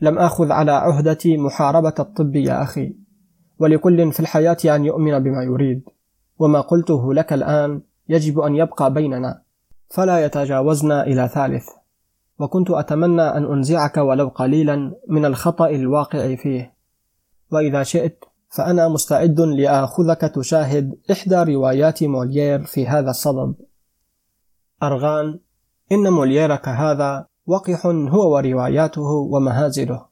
لم آخذ على عهدتي محاربة الطب يا أخي ولكل في الحياة أن يؤمن بما يريد وما قلته لك الآن يجب أن يبقى بيننا فلا يتجاوزنا إلى ثالث. وكنت أتمنى أن أنزعك ولو قليلا من الخطأ الواقع فيه. وإذا شئت فأنا مستعد لآخذك تشاهد إحدى روايات موليير في هذا الصدد. أرغان إن مولييرك هذا وقح هو ورواياته ومهازله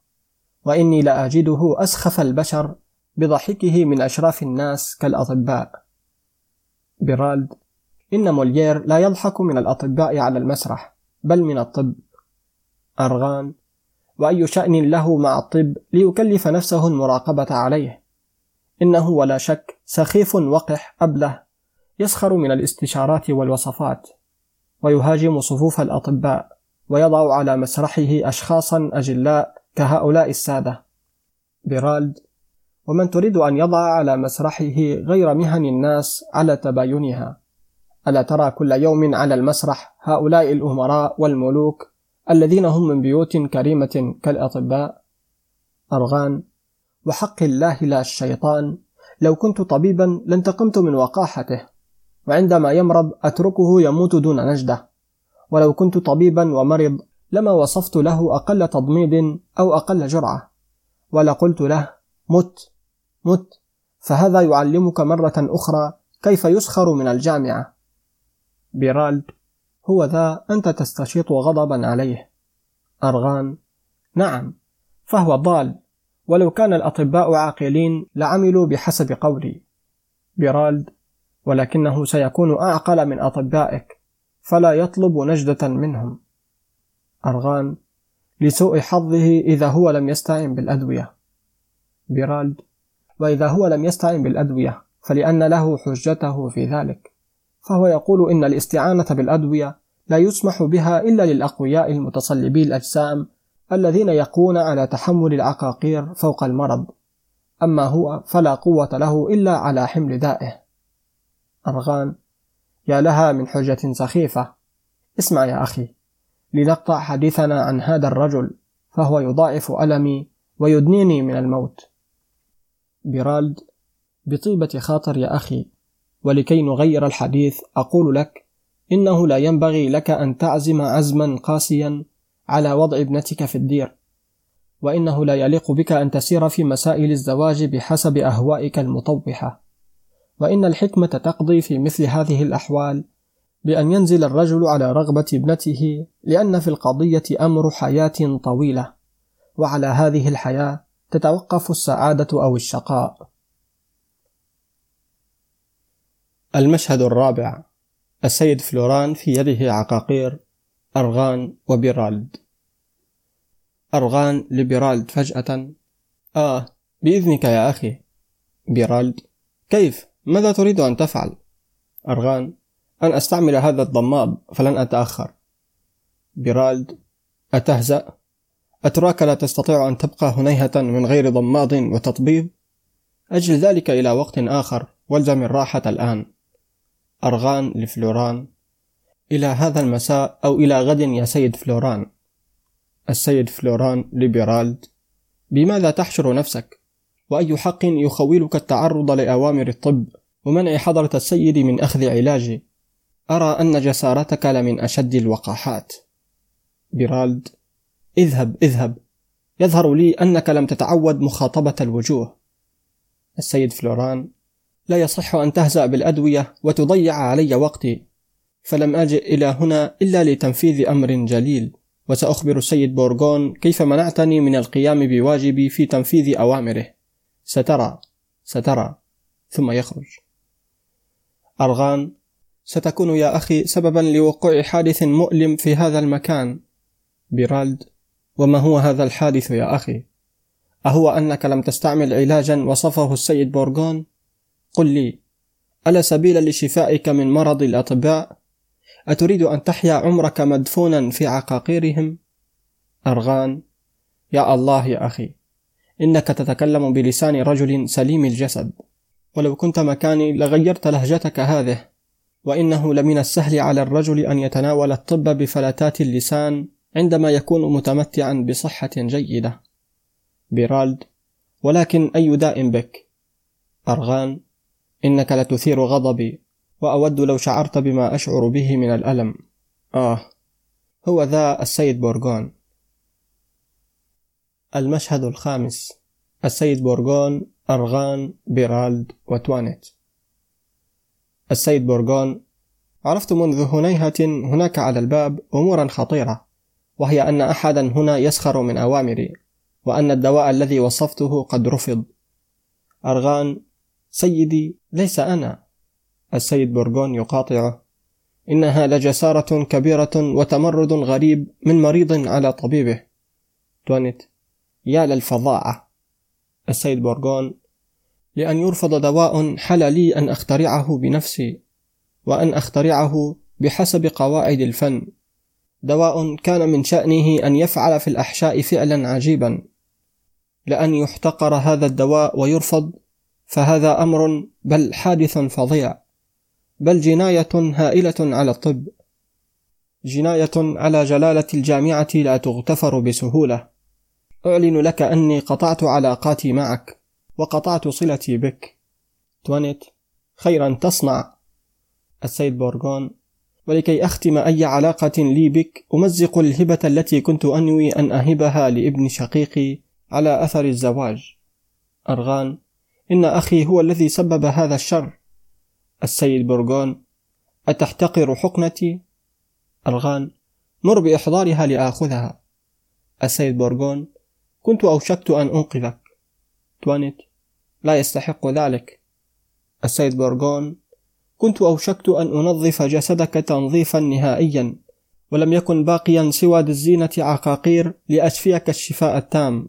وإني لأجده أسخف البشر بضحكه من أشراف الناس كالأطباء. بيرالد إن موليير لا يضحك من الأطباء على المسرح بل من الطب. أرغان وأي شأن له مع الطب ليكلف نفسه المراقبة عليه. إنه ولا شك سخيف وقح أبله يسخر من الاستشارات والوصفات ويهاجم صفوف الأطباء ويضع على مسرحه أشخاصا أجلاء كهؤلاء السادة. بيرالد ومن تريد أن يضع على مسرحه غير مهن الناس على تباينها ألا ترى كل يوم على المسرح هؤلاء الأمراء والملوك الذين هم من بيوت كريمة كالأطباء؟ أرغان وحق الله لا الشيطان. لو كنت طبيبا لانتقمت من وقاحته وعندما يمرض أتركه يموت دون نجدة. ولو كنت طبيبا ومرض لما وصفت له أقل تضميد أو أقل جرعة. ولقلت له مت مت. فهذا يعلمك مرة أخرى كيف يسخر من الجامعة. بيرالد هو ذا أنت تستشيط غضبا عليه. أرغان نعم. فهو ضال. ولو كان الأطباء عاقلين لعملوا بحسب قولي. بيرالد ولكنه سيكون أعقل من أطبائك فلا يطلب نجدة منهم. أرغان لسوء حظه إذا هو لم يستعن بالأدوية. بيرالد وإذا هو لم يستعن بالأدوية فلأن له حجته في ذلك. فهو يقول إن الاستعانة بالأدوية لا يسمح بها إلا للأقوياء المتصلبي الأجسام الذين يقوون على تحمل العقاقير فوق المرض. أما هو فلا قوة له إلا على حمل دائه. أرغان يا لها من حجة سخيفة. اسمع يا أخي لنقطع حديثنا عن هذا الرجل فهو يضاعف ألمي ويدنيني من الموت. بيرالد بطيبة خاطر يا أخي ولكي نغير الحديث أقول لك إنه لا ينبغي لك أن تعزم عزما قاسيا على وضع ابنتك في الدير وإنه لا يليق بك أن تسير في مسائل الزواج بحسب أهوائك المطوحة. وإن الحكمة تقضي في مثل هذه الأحوال بأن ينزل الرجل على رغبة ابنته لأن في القضية أمر حياة طويلة وعلى هذه الحياة تتوقف السعادة أو الشقاء. المشهد الرابع السيد فلوران في يده عقاقير. أرغان وبيرالد أرغان لبيرالد فجأة آه بإذنك يا أخي بيرالد كيف؟ ماذا تريد أن تفعل؟ أرغان أن أستعمل هذا الضماد فلن أتأخر بيرالد أتهزأ؟ أتراك لا تستطيع أن تبقى هنيهة من غير ضماد وتطبيب؟ أجل ذلك إلى وقت آخر والزم الراحة الآن أرغان لفلوران إلى هذا المساء أو إلى غد يا سيد فلوران. السيد فلوران لبيرالد بماذا تحشر نفسك؟ وأي حق يخولك التعرض لأوامر الطب؟ ومنع حضرة السيد من أخذ علاجي؟ أرى أن جسارتك لمن أشد الوقاحات. بيرالد اذهب اذهب. يظهر لي أنك لم تتعود مخاطبة الوجوه. السيد فلوران لا يصح أن تهزأ بالأدوية وتضيع علي وقتي. فلم أجئ إلى هنا إلا لتنفيذ أمر جليل. وسأخبر السيد بورغون كيف منعتني من القيام بواجبي في تنفيذ أوامره. سترى سترى ثم يخرج. أرغان ستكون يا أخي سببا لوقوع حادث مؤلم في هذا المكان. بيرالد وما هو هذا الحادث يا أخي؟ أهو أنك لم تستعمل علاجا وصفه السيد بورغون؟ قل لي ألا سبيل لشفائك من مرض الأطباء؟ أتريد أن تحيا عمرك مدفونا في عقاقيرهم؟ أرغان. يا الله يا أخي إنك تتكلم بلسان رجل سليم الجسد. ولو كنت مكاني لغيرت لهجتك هذه وإنه لمن السهل على الرجل أن يتناول الطب بفلتات اللسان عندما يكون متمتعا بصحة جيدة. بيرالد. ولكن أي داء بك؟ أرغان. إنك لتثير غضبي. وأود لو شعرت بما أشعر به من الألم. آه هو ذا السيد بورغون. المشهد الخامس. السيد بورغون أرغان بيرالد وتوانيت. السيد بورغون عرفت منذ هنيهة هناك على الباب أمورا خطيرة وهي أن أحدا هنا يسخر من أوامري وأن الدواء الذي وصفته قد رفض. أرغان سيدي ليس أنا. السيد بورغون يقاطعه. إنها لجسارة كبيرة وتمرد غريب من مريض على طبيبه. توانيت يا للفظاعة. السيد بورغون. لأن يرفض دواء حل لي أن أخترعه بنفسي وأن أخترعه بحسب قواعد الفن. دواء كان من شأنه أن يفعل في الأحشاء فعلا عجيبا. لأن يحتقر هذا الدواء ويرفض فهذا أمر بل حادث فظيع. بل جناية هائلة على الطب. جناية على جلالة الجامعة لا تغتفر بسهولة. أعلن لك أني قطعت علاقاتي معك وقطعت صلتي بك. توانيت خيرا تصنع. السيد بورغون ولكي أختم أي علاقة لي بك أمزق الهبة التي كنت أنوي أن أهبها لابن شقيقي على أثر الزواج. أرغان إن أخي هو الذي سبب هذا الشر. السيد برغون أتحتقر حقنتي؟ أرغان مر بإحضارها لآخذها. السيد بورغون كنت أوشكت أن أنقذك. توانيت لا يستحق ذلك. السيد بورغون كنت أوشكت أن أنظف جسدك تنظيفا نهائيا ولم يكن باقيا سوى الزينة عقاقير لأشفيك الشفاء التام.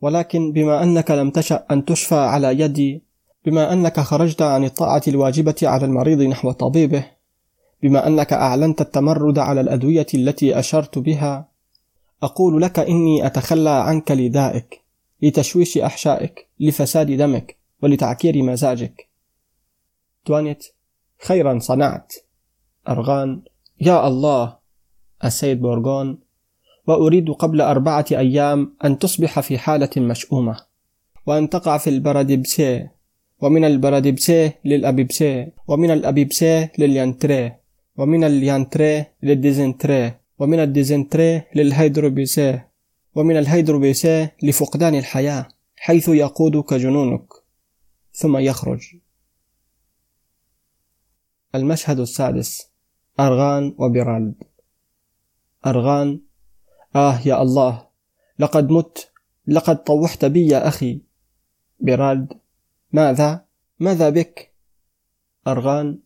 ولكن بما أنك لم تشأ أن تشفى على يدي بما أنك خرجت عن الطاعة الواجبة على المريض نحو طبيبه بما أنك أعلنت التمرد على الأدوية التي أشرت بها أقول لك إني أتخلى عنك لدائك لتشويش أحشائك لفساد دمك ولتعكير مزاجك. توانيت خيرا صنعت. أرغان يا الله السيد بورغون وأريد قبل أربعة أيام أن تصبح في حالة مشؤومة وأن تقع في البرادبسي ومن البرادبسي للأبيبسي ومن الأبيبسي لليانتري ومن اليانتري للديزنتري ومن الديزنتري للهيدروبيسي ومن الهيدروبيسي لفقدان الحياة حيث يقودك جنونك ثم يخرج. المشهد السادس أرغان وبيرالد أرغان آه يا الله لقد مت لقد طوحت بي يا أخي. بيرالد ماذا؟ ماذا بك؟ أرغان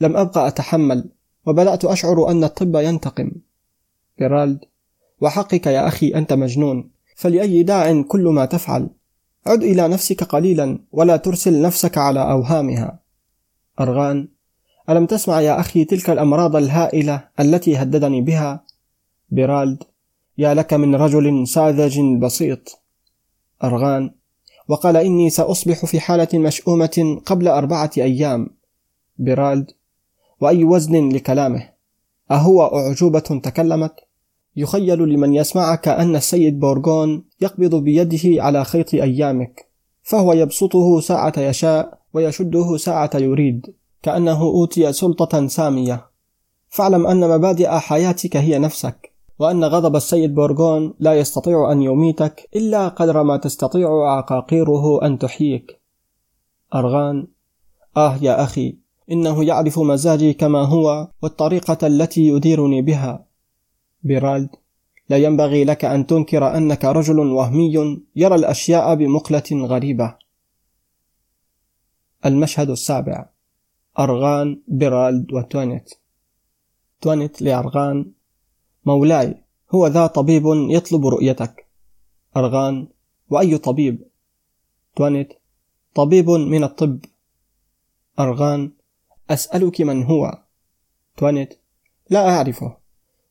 لم أبقى أتحمل وبدأت أشعر أن الطب ينتقم. بيرالد وحقك يا أخي أنت مجنون. فلأي داع كل ما تفعل؟ عد إلى نفسك قليلا ولا ترسل نفسك على أوهامها. أرغان ألم تسمع يا أخي تلك الأمراض الهائلة التي هددني بها؟ بيرالد يا لك من رجل ساذج بسيط. أرغان وقال إني سأصبح في حالة مشؤومة قبل أربعة أيام. بيرالد وأي وزن لكلامه. أهو أعجوبة تكلمت. يخيل لمن يسمعك أن السيد بورغون يقبض بيده على خيط أيامك. فهو يبسطه ساعة يشاء ويشده ساعة يريد. كأنه أوتي سلطة سامية. فاعلم أن مبادئ حياتك هي نفسك. وأن غضب السيد بورغون لا يستطيع أن يميتك إلا قدر ما تستطيع عقاقيره أن تحييك. أرغان آه يا أخي إنه يعرف مزاجي كما هو والطريقة التي يديرني بها. بيرالد لا ينبغي لك أن تنكر أنك رجل وهمي يرى الأشياء بمقلة غريبة. المشهد السابع. أرغان بيرالد وتونيت تونيت لأرغان مولاي هو ذا طبيب يطلب رؤيتك. أرغان وأي طبيب؟ تونيت طبيب من الطب. أرغان أسألك من هو؟ تونيت لا أعرفه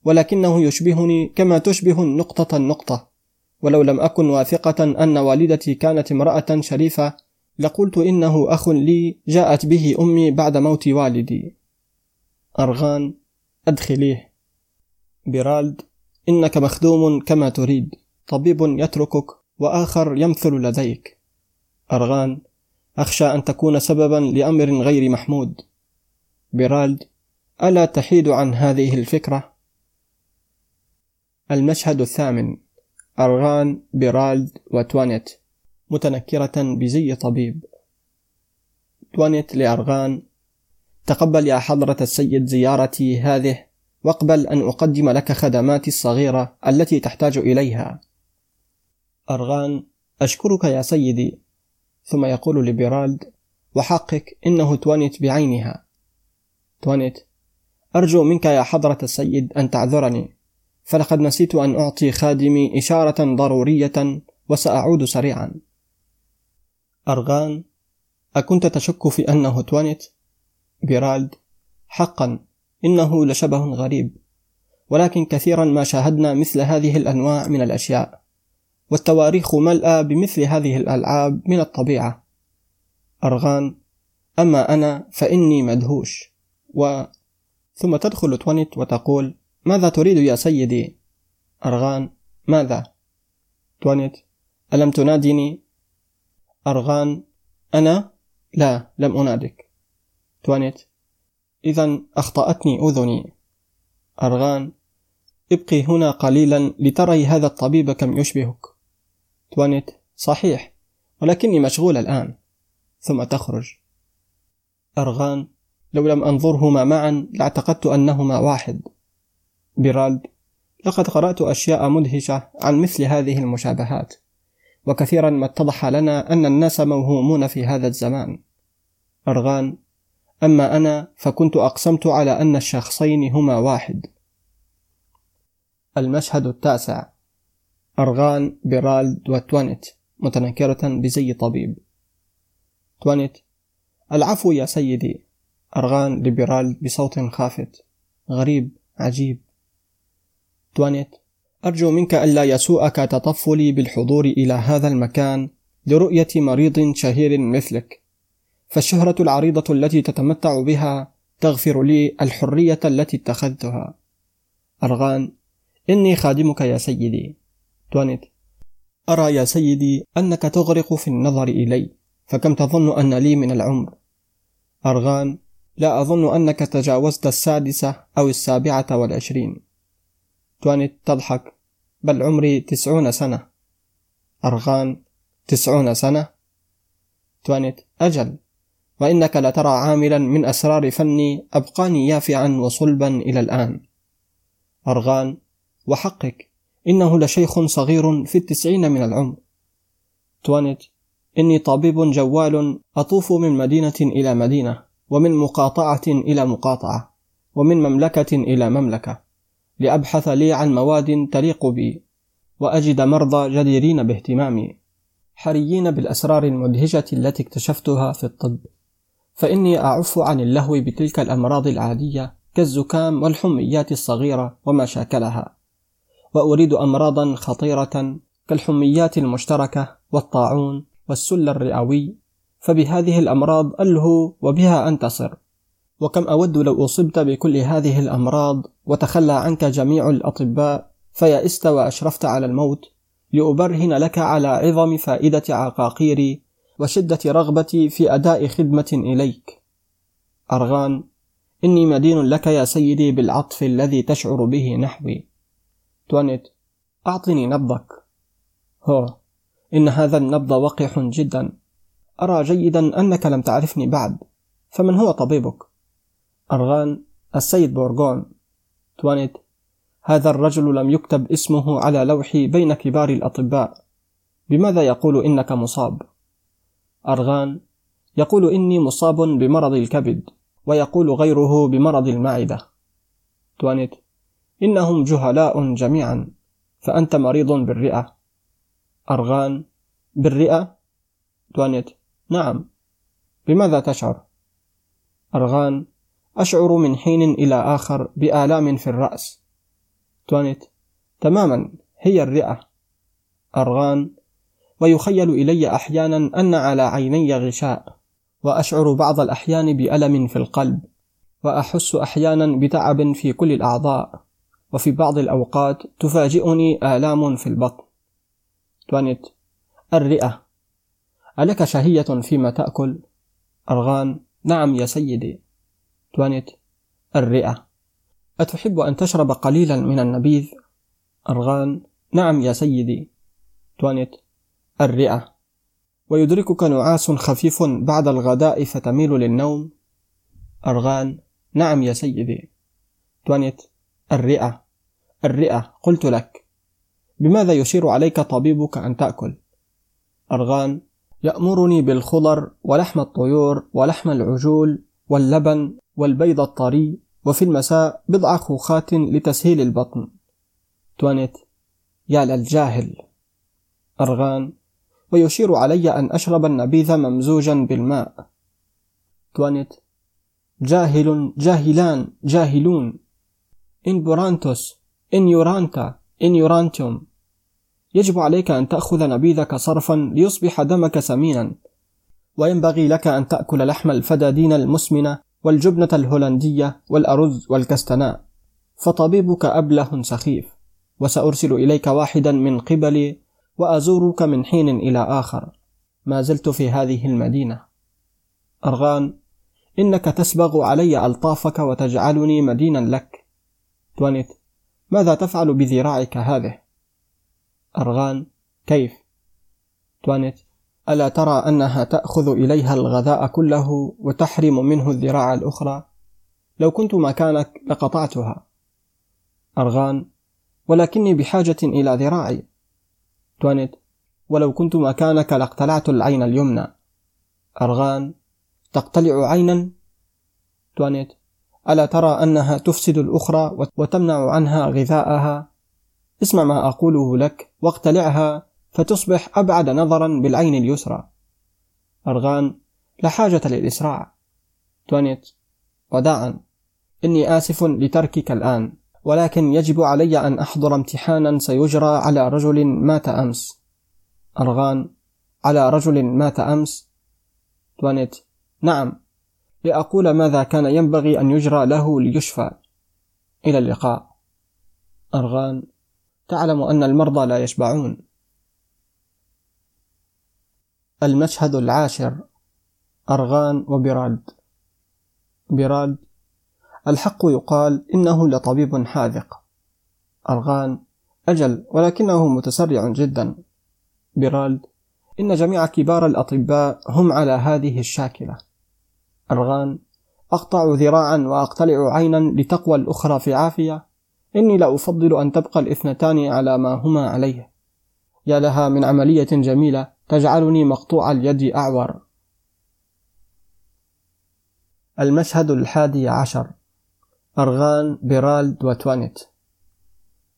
ولكنه يشبهني كما تشبه النقطة النقطة. ولو لم أكن واثقة أن والدتي كانت امرأة شريفة لقلت إنه أخ لي جاءت به أمي بعد موت والدي. أرغان أدخليه. بيرالد إنك مخدوم كما تريد طبيب يتركك وآخر يمثل لديك. أرغان أخشى أن تكون سببا لأمر غير محمود. بيرالد ألا تحيد عن هذه الفكرة؟ المشهد الثامن. أرغان بيرالد وتوانيت متنكرة بزي طبيب. توانيت لأرغان تقبل يا حضرة السيد زيارتي هذه. واقبل أن أقدم لك خدماتي الصغيرة التي تحتاج إليها. أرغان أشكرك يا سيدي. ثم يقول لبيرالد وحقك إنه توانيت بعينها. توانيت أرجو منك يا حضرة السيد أن تعذرني. فلقد نسيت أن أعطي خادمي إشارة ضرورية وسأعود سريعا. أرغان أكنت تشك في أنه توانيت؟ بيرالد حقا. إنه لشبه غريب. ولكن كثيرا ما شاهدنا مثل هذه الأنواع من الأشياء. والتواريخ ملأى بمثل هذه الألعاب من الطبيعة. أرغان أما أنا فإني مدهوش. و ثم تدخل توانيت وتقول ماذا تريد يا سيدي؟ أرغان ماذا؟ توانيت ألم تنادني أرغان أنا؟ لا لم أنادك. توانيت إذا أخطأتني أذني. أرغان ابقي هنا قليلا لتري هذا الطبيب كم يشبهك. توانيت صحيح ولكني مشغول الآن. ثم تخرج. أرغان لو لم أنظرهما معا لاعتقدت أنهما واحد. بيرالد لقد قرأت أشياء مدهشة عن مثل هذه المشابهات وكثيرا ما اتضح لنا أن الناس موهومون في هذا الزمان. أرغان أما أنا فكنت أقسمت على أن الشخصين هما واحد. المشهد التاسع. أرغان بيرالد وتوانيت متنكرة بزي طبيب. توانيت العفو يا سيدي. أرغان ليبرال بصوت خافت. غريب عجيب. توانيت أرجو منك ألا يسوءك تطفلي بالحضور إلى هذا المكان لرؤية مريض شهير مثلك. فالشهرة العريضة التي تتمتع بها تغفر لي الحرية التي اتخذتها. أرغان إني خادمك يا سيدي. توانيت. أرى يا سيدي أنك تغرق في النظر إلي فكم تظن أن لي من العمر؟ أرغان لا أظن أنك تجاوزت السادسة أو السابعة والعشرين. توانيت تضحك. بل عمري تسعون سنة. أرغان تسعون سنة؟ توانيت أجل. وإنك لترى عاملا من أسرار فني أبقاني يافعا وصلبا إلى الآن. أرغان وحقك إنه لشيخ صغير في التسعين من العمر. توانيت إني طبيب جوال أطوف من مدينة إلى مدينة ومن مقاطعة إلى مقاطعة ومن مملكة إلى مملكة لأبحث لي عن مواد تليق بي وأجد مرضى جديرين باهتمامي حريين بالأسرار المدهشة التي اكتشفتها في الطب. فإني أعف عن اللهو بتلك الأمراض العادية كالزكام والحميات الصغيرة وما شاكلها. وأريد أمراضا خطيرة كالحميات المشتركة والطاعون والسل الرئوي فبهذه الأمراض ألهو وبها أنتصر. وكم أود لو أصبت بكل هذه الأمراض وتخلى عنك جميع الأطباء فيئست وأشرفت على الموت لأبرهن لك على عظم فائدة عقاقيري وشدة رغبتي في أداء خدمة إليك. أرغان إني مدين لك يا سيدي بالعطف الذي تشعر به نحوي. توانيت أعطني نبضك. هو إن هذا النبض وقح جدا. أرى جيدا أنك لم تعرفني بعد فمن هو طبيبك؟ أرغان السيد بورغون. توانيت هذا الرجل لم يكتب اسمه على لوحي بين كبار الأطباء. بماذا يقول إنك مصاب؟ أرغان يقول إني مصاب بمرض الكبد ويقول غيره بمرض المعدة. توانيت إنهم جهلاء جميعا فأنت مريض بالرئة. أرغان بالرئة؟ توانيت نعم. بماذا تشعر؟ أرغان أشعر من حين إلى آخر بآلام في الرأس. توانيت تماما هي الرئة. أرغان ويخيل إلي أحيانا أن على عيني غشاء وأشعر بعض الأحيان بألم في القلب وأحس أحيانا بتعب في كل الأعضاء وفي بعض الأوقات تفاجئني آلام في البطن. توانيت الرئة. ألك شهية فيما تأكل؟ أرغان. نعم يا سيدي. توانيت الرئة. أتحب أن تشرب قليلا من النبيذ؟ أرغان. نعم يا سيدي. توانيت الرئة. ويدركك نعاس خفيف بعد الغداء فتميل للنوم. أرغان. نعم يا سيدي. توانيت. الرئة. الرئة. قلت لك. بماذا يشير عليك طبيبك أن تأكل؟ أرغان. يأمرني بالخضر ولحم الطيور ولحم العجول واللبن والبيض الطري وفي المساء بضع خوخات لتسهيل البطن. توانيت. يا للجاهل. أرغان. ويشير علي أن أشرب النبيذ ممزوجا بالماء. توانيت. جاهل جاهلان جاهلون. ignorantus ignoranta ignorantum. يجب عليك أن تأخذ نبيذك صرفا ليصبح دمك سمينا. وينبغي لك أن تأكل لحم الفدادين المسمنة والجبنة الهولندية والأرز والكستناء. فطبيبك أبله سخيف. وسأرسل إليك واحدا من قبلي وأزورك من حين إلى آخر. ما زلت في هذه المدينة. أرغان إنك تسبغ علي ألطافك وتجعلني مدينا لك. توانيت ماذا تفعل بذراعك هذه؟ أرغان كيف؟ توانيت ألا ترى أنها تأخذ إليها الغذاء كله وتحرم منه الذراع الأخرى؟ لو كنت مكانك لقطعتها. أرغان ولكني بحاجة إلى ذراعي. توانيت ولو كنت مكانك لاقتلعت العين اليمنى. أرغان تقتلع عينا؟ توانيت ألا ترى أنها تفسد الأخرى وتمنع عنها غذاءها؟ اسمع ما أقوله لك واقتلعها فتصبح أبعد نظرا بالعين اليسرى. أرغان لا حاجة للإسراع. توانيت وداعا. إني آسف لتركك الآن. ولكن يجب علي أن أحضر امتحانا سيجرى على رجل مات أمس. أرغان على رجل مات أمس. توانيت نعم. لأقول ماذا كان ينبغي أن يجرى له ليشفى. إلى اللقاء. أرغان تعلم أن المرضى لا يشبعون. المشهد العاشر. أرغان وبرالد برالد الحق يقال إنه لطبيب حاذق. أرغان أجل ولكنه متسرع جدا. برالد إن جميع كبار الأطباء هم على هذه الشاكلة. أرغان أقطع ذراعا وأقتلع عينا لتقوى الأخرى في عافية. إني لا أفضل أن تبقى الاثنتان على ما هما عليه. يا لها من عملية جميلة تجعلني مقطوع اليد أعور. المشهد الحادي عشر. أرغان بيرالد وتوانيت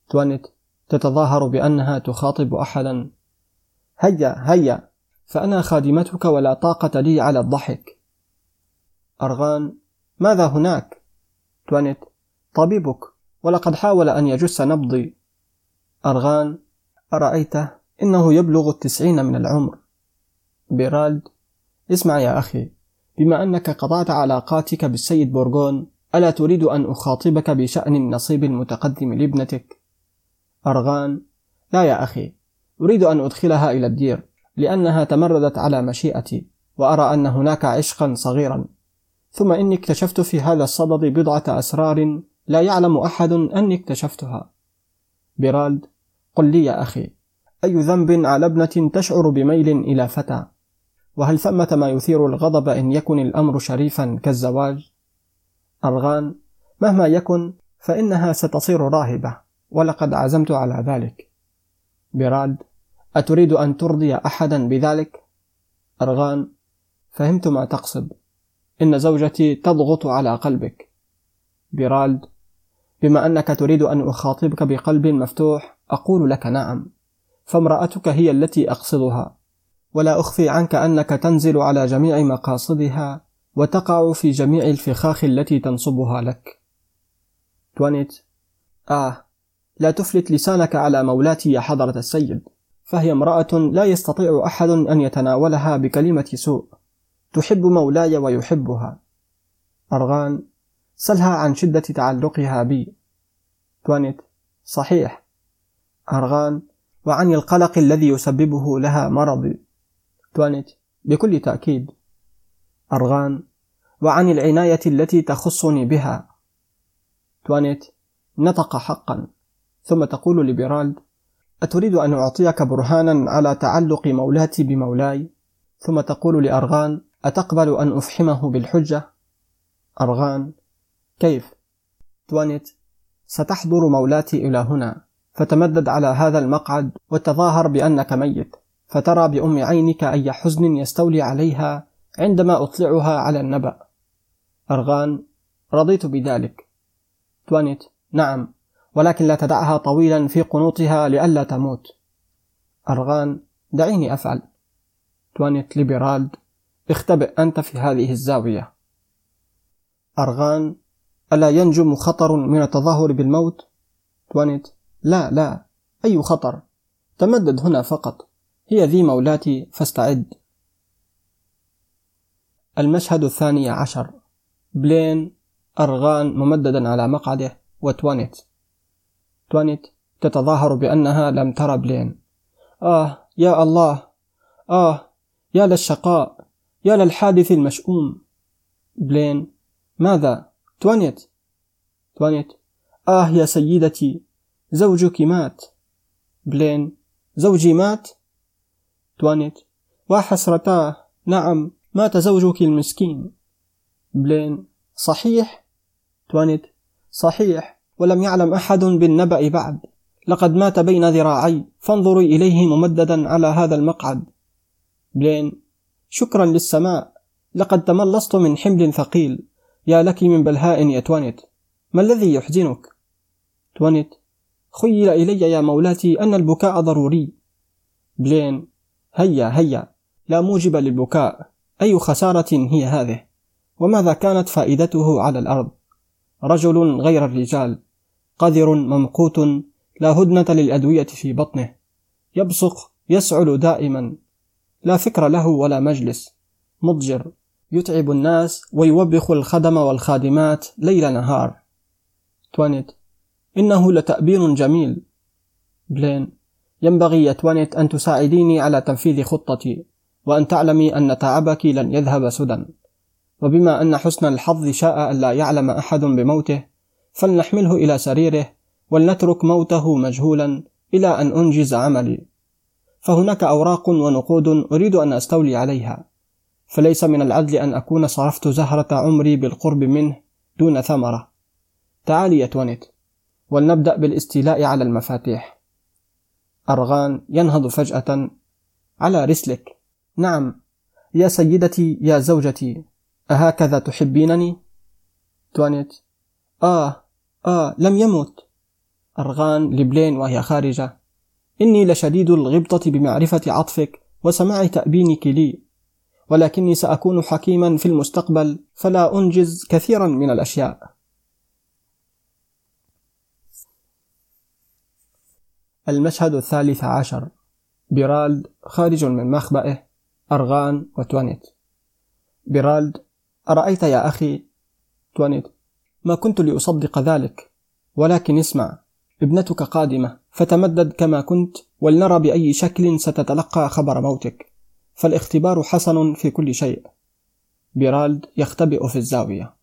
توانيت تتظاهر بأنها تخاطب أحدا. هيا هيا فأنا خادمتك ولا طاقة لي على الضحك. أرغان ماذا هناك؟ توانيت طبيبك ولقد حاول أن يجس نبضي. أرغان أرأيته؟ إنه يبلغ التسعين من العمر. بيرالد اسمع يا أخي بما أنك قطعت علاقاتك بالسيد بورغون ألا تريد أن أخاطبك بشأن النصيب المتقدم لابنتك؟ أرغان. لا يا أخي أريد أن أدخلها إلى الدير لأنها تمردت على مشيئتي وأرى أن هناك عشقا صغيرا. ثم إني اكتشفت في هذا الصدد بضعة أسرار لا يعلم أحد أني اكتشفتها. بيرالد قل لي يا أخي أي ذنب على ابنة تشعر بميل إلى فتى؟ وهل ثمة ما يثير الغضب إن يكن الأمر شريفا كالزواج؟ أرغان مهما يكن فإنها ستصير راهبة ولقد عزمت على ذلك. براد أتريد أن ترضي أحدا بذلك؟ أرغان فهمت ما تقصد. إن زوجتي تضغط على قلبك. برالد بما أنك تريد أن أخاطبك بقلب مفتوح أقول لك نعم فامرأتك هي التي أقصدها. ولا أخفي عنك أنك تنزل على جميع مقاصدها وتقع في جميع الفخاخ التي تنصبها لك. توانيت. آه لا تفلت لسانك على مولاتي يا حضرة السيد. فهي امرأة لا يستطيع أحد أن يتناولها بكلمة سوء. تحب مولاي ويحبها. أرغان. سلها عن شدة تعلقها بي. توانيت. صحيح. أرغان. وعن القلق الذي يسببه لها مرضي. توانيت. بكل تأكيد. أرغان وعن العناية التي تخصني بها. توانيت نطق حقا. ثم تقول لبيرالد أتريد أن أعطيك برهانا على تعلق مولاتي بمولاي؟ ثم تقول لأرغان أتقبل أن أفحمه بالحجة؟ أرغان كيف؟ توانيت ستحضر مولاتي إلى هنا. فتمدد على هذا المقعد وتظاهر بأنك ميت. فترى بأم عينك أي حزن يستولي عليها عندما أطلعها على النبأ. أرغان رضيت بذلك. توانيت نعم ولكن لا تدعها طويلا في قنوطها لئلا تموت. أرغان دعيني أفعل. توانيت ليبرالد اختبئ أنت في هذه الزاوية. أرغان ألا ينجم خطر من التظاهر بالموت؟ توانيت لا لا أي خطر؟ تمدد هنا فقط. هي ذي مولاتي فاستعد. المشهد الثاني عشر. بلين أرغان ممددا على مقعده وتوانيت توانيت. تتظاهر بأنها لم ترى بلين. آه يا الله. آه يا للشقاء يا للحادث المشؤوم. بلين ماذا؟ توانيت. توانيت آه يا سيدتي زوجك مات. بلين زوجي مات؟ توانيت وحسرتاه. نعم. مات زوجك المسكين. بلين. صحيح؟ توانيت. صحيح. ولم يعلم أحد بالنبأ بعد. لقد مات بين ذراعي. فانظري إليه ممددا على هذا المقعد. بلين. شكرا للسماء لقد تملصت من حمل ثقيل. يا لك من بلهاء يا توانيت. ما الذي يحزنك؟ توانيت. خيل إلي يا مولاتي أن البكاء ضروري. بلين. هيا هيا. لا موجب للبكاء. أي خسارة هي هذه؟ وماذا كانت فائدته على الأرض؟ رجل غير الرجال قذر ممقوت لا هدنة للأدوية في بطنه يبصق يسعل دائما لا فكر له ولا مجلس مضجر يتعب الناس ويوبخ الخدم والخادمات ليل نهار. توانيت إنه لتأبير جميل. بلين ينبغي يا توانيت أن تساعديني على تنفيذ خطتي. وأن تعلمي أن تعبك لن يذهب سدى. وبما أن حسن الحظ شاء ألا يعلم أحد بموته فلنحمله إلى سريره ولنترك موته مجهولا إلى أن أنجز عملي. فهناك أوراق ونقود أريد أن أستولي عليها. فليس من العدل أن أكون صرفت زهرة عمري بالقرب منه دون ثمرة. تعالي يا توانيت. ولنبدأ بالاستيلاء على المفاتيح. أرغان ينهض فجأة على رسلك. نعم. يا سيدتي يا زوجتي أهكذا تحبينني؟ توانيت. آه آه لم يمت. أرغان لبلين وهي خارجة. إني لشديد الغبطة بمعرفة عطفك وسماع تأبينك لي. ولكني سأكون حكيما في المستقبل فلا أنجز كثيرا من الأشياء. المشهد الثالث عشر. بيرالد خارج من مخبئه. أرغان وتوانيت. بيرالد أرأيت يا أخي؟ توانيت. ما كنت لأصدق ذلك ولكن اسمع ابنتك قادمة فتمدد كما كنت ولنرى بأي شكل ستتلقى خبر موتك. فالاختبار حسن في كل شيء. بيرالد يختبئ في الزاوية.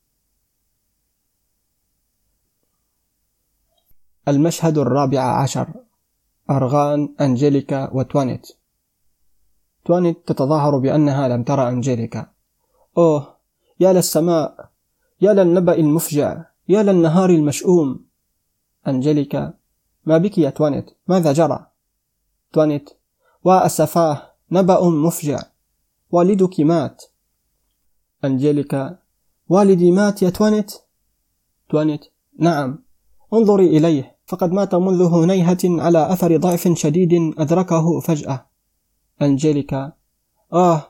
المشهد الرابع عشر. أرغان أنجيليكا وتوانيت. توانيت تتظاهر بأنها لم ترى أنجيليكا أوه يا للسماء يا للنبأ المفجع يا للنهار المشؤوم. أنجيليكا ما بك يا توانيت؟ ماذا جرى؟ توانيت وأسفاه نبأ مفجع. والدك مات. أنجيليكا والدي مات يا توانيت؟ توانيت نعم. انظري إليه فقد مات منذ هنيهة على أثر ضعف شديد أدركه فجأة. أنجيليكا آه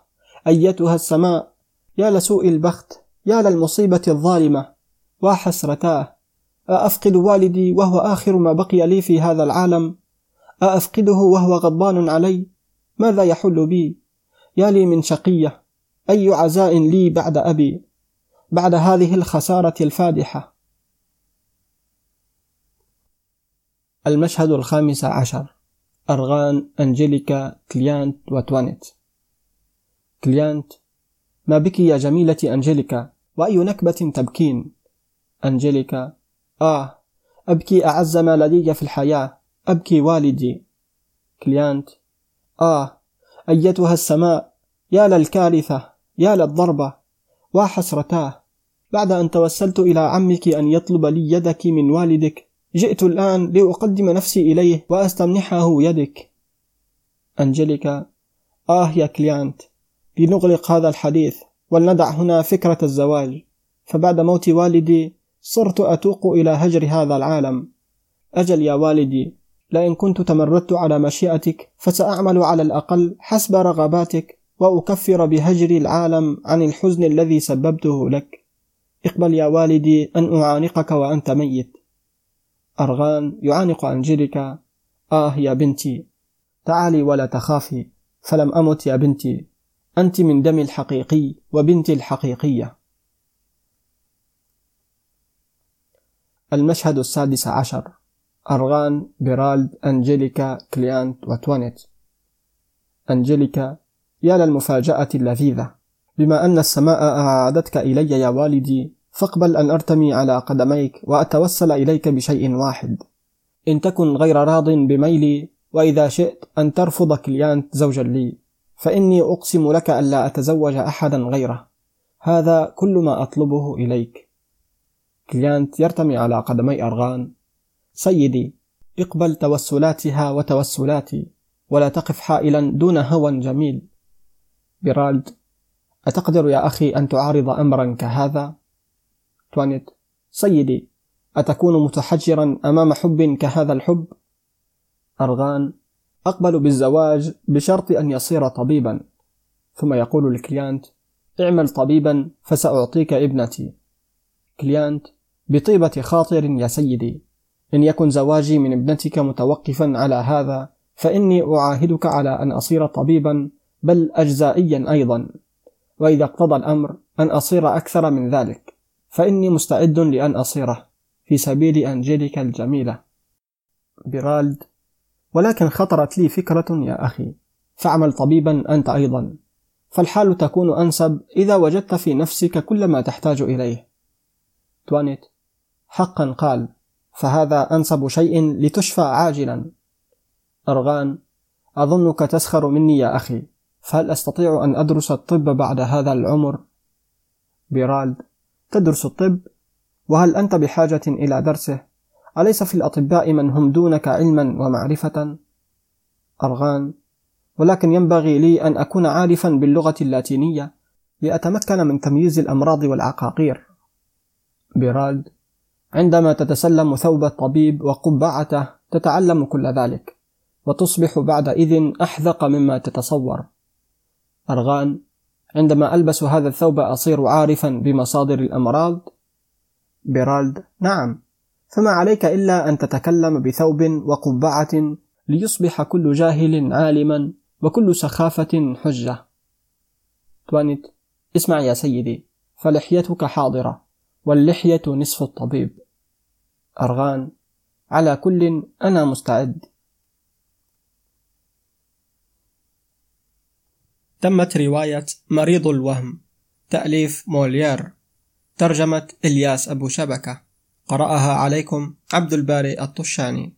أيتها السماء. يا لسوء البخت يا للمصيبة الظالمة. وحسرتاه أأفقد والدي وهو آخر ما بقي لي في هذا العالم؟ أأفقده وهو غضبان علي؟ ماذا يحل بي؟ يا لي من شقية. أي عزاء لي بعد أبي؟ بعد هذه الخسارة الفادحة. المشهد الخامس عشر. أرغان أنجيليكا كليانت وتوانيت كليانت ما بك يا جميلة أنجيليكا وأي نكبة تبكين؟ أنجيليكا آه أبكي أعز ما لدي في الحياة أبكي والدي. كليانت آه أيتها السماء يا للكارثة يا للضربة وحسرتاه بعد أن توسلت إلى عمك أن يطلب لي يدك من والدك جئت الآن لأقدم نفسي إليه وأستمنحه يدك. أنجليكا. آه يا كليانت لنغلق هذا الحديث ولندع هنا فكرة الزواج. فبعد موت والدي صرت أتوق إلى هجر هذا العالم. أجل يا والدي لئن كنت تمردت على مشيئتك فسأعمل على الأقل حسب رغباتك وأكفر بهجر العالم عن الحزن الذي سببته لك. اقبل يا والدي أن أعانقك وأنت ميت. أرغان يعانق أنجليكا آه يا بنتي تعالي ولا تخافي. فلم أمت يا بنتي. أنت من دمي الحقيقي وبنتي الحقيقية. المشهد السادس عشر. أرغان بيرالد أنجيليكا كليانت وتوانيت أنجيليكا يا للمفاجأة اللذيذة. بما أن السماء أعادتك إلي يا والدي فاقبل أن أرتمي على قدميك وأتوسل إليك بشيء واحد. إن تكن غير راض بميلي وإذا شئت أن ترفض كليانت زوجا لي. فإني أقسم لك ألا أتزوج أحدا غيره. هذا كل ما أطلبه إليك. كليانت يرتمي على قدمي أرغان. سيدي اقبل توسلاتها وتوسلاتي ولا تقف حائلا دون هوى جميل. بيرالد أتقدر يا أخي أن تعارض أمرا كهذا؟ توانيت سيدي أتكون متحجرا أمام حب كهذا الحب؟ أرغان. أقبل بالزواج بشرط أن يصير طبيبا. ثم يقول الكليانت اعمل طبيبا فسأعطيك ابنتي. كليانت بطيبة خاطر يا سيدي إن يكن زواجي من ابنتك متوقفا على هذا فإني أعاهدك على أن أصير طبيبا بل أجزائيا أيضا. وإذا اقتضى الأمر أن أصير أكثر من ذلك. فإني مستعد لأن أصيره في سبيل أنجلك الجميلة. بيرالد ولكن خطرت لي فكرة يا أخي. فاعمل طبيبا أنت أيضا. فالحال تكون أنسب إذا وجدت في نفسك كل ما تحتاج إليه. توانيت. حقا قال فهذا أنسب شيء لتشفى عاجلا. أرغان أظنك تسخر مني يا أخي. فهل أستطيع أن أدرس الطب بعد هذا العمر؟ بيرالد. تدرس الطب؟ وهل أنت بحاجة إلى درسه؟ أليس في الأطباء من هم دونك علما ومعرفة؟ أرغان ولكن ينبغي لي أن أكون عارفا باللغة اللاتينية لأتمكن من تمييز الأمراض والعقاقير بيرالد عندما تتسلم ثوب الطبيب وقبعته تتعلم كل ذلك وتصبح بعدئذ أحذق مما تتصور أرغان عندما ألبس هذا الثوب أصير عارفا بمصادر الأمراض؟ بيرالد نعم. فما عليك إلا أن تتكلم بثوب وقبعة ليصبح كل جاهل عالما وكل سخافة حجة. توانيت اسمع يا سيدي فلحيتك حاضرة واللحية نصف الطبيب. أرغان على كل أنا مستعد. تمت رواية مريض الوهم تأليف موليير ترجمة إلياس أبو شبكة. قرأها عليكم عبد الباري الطشاني.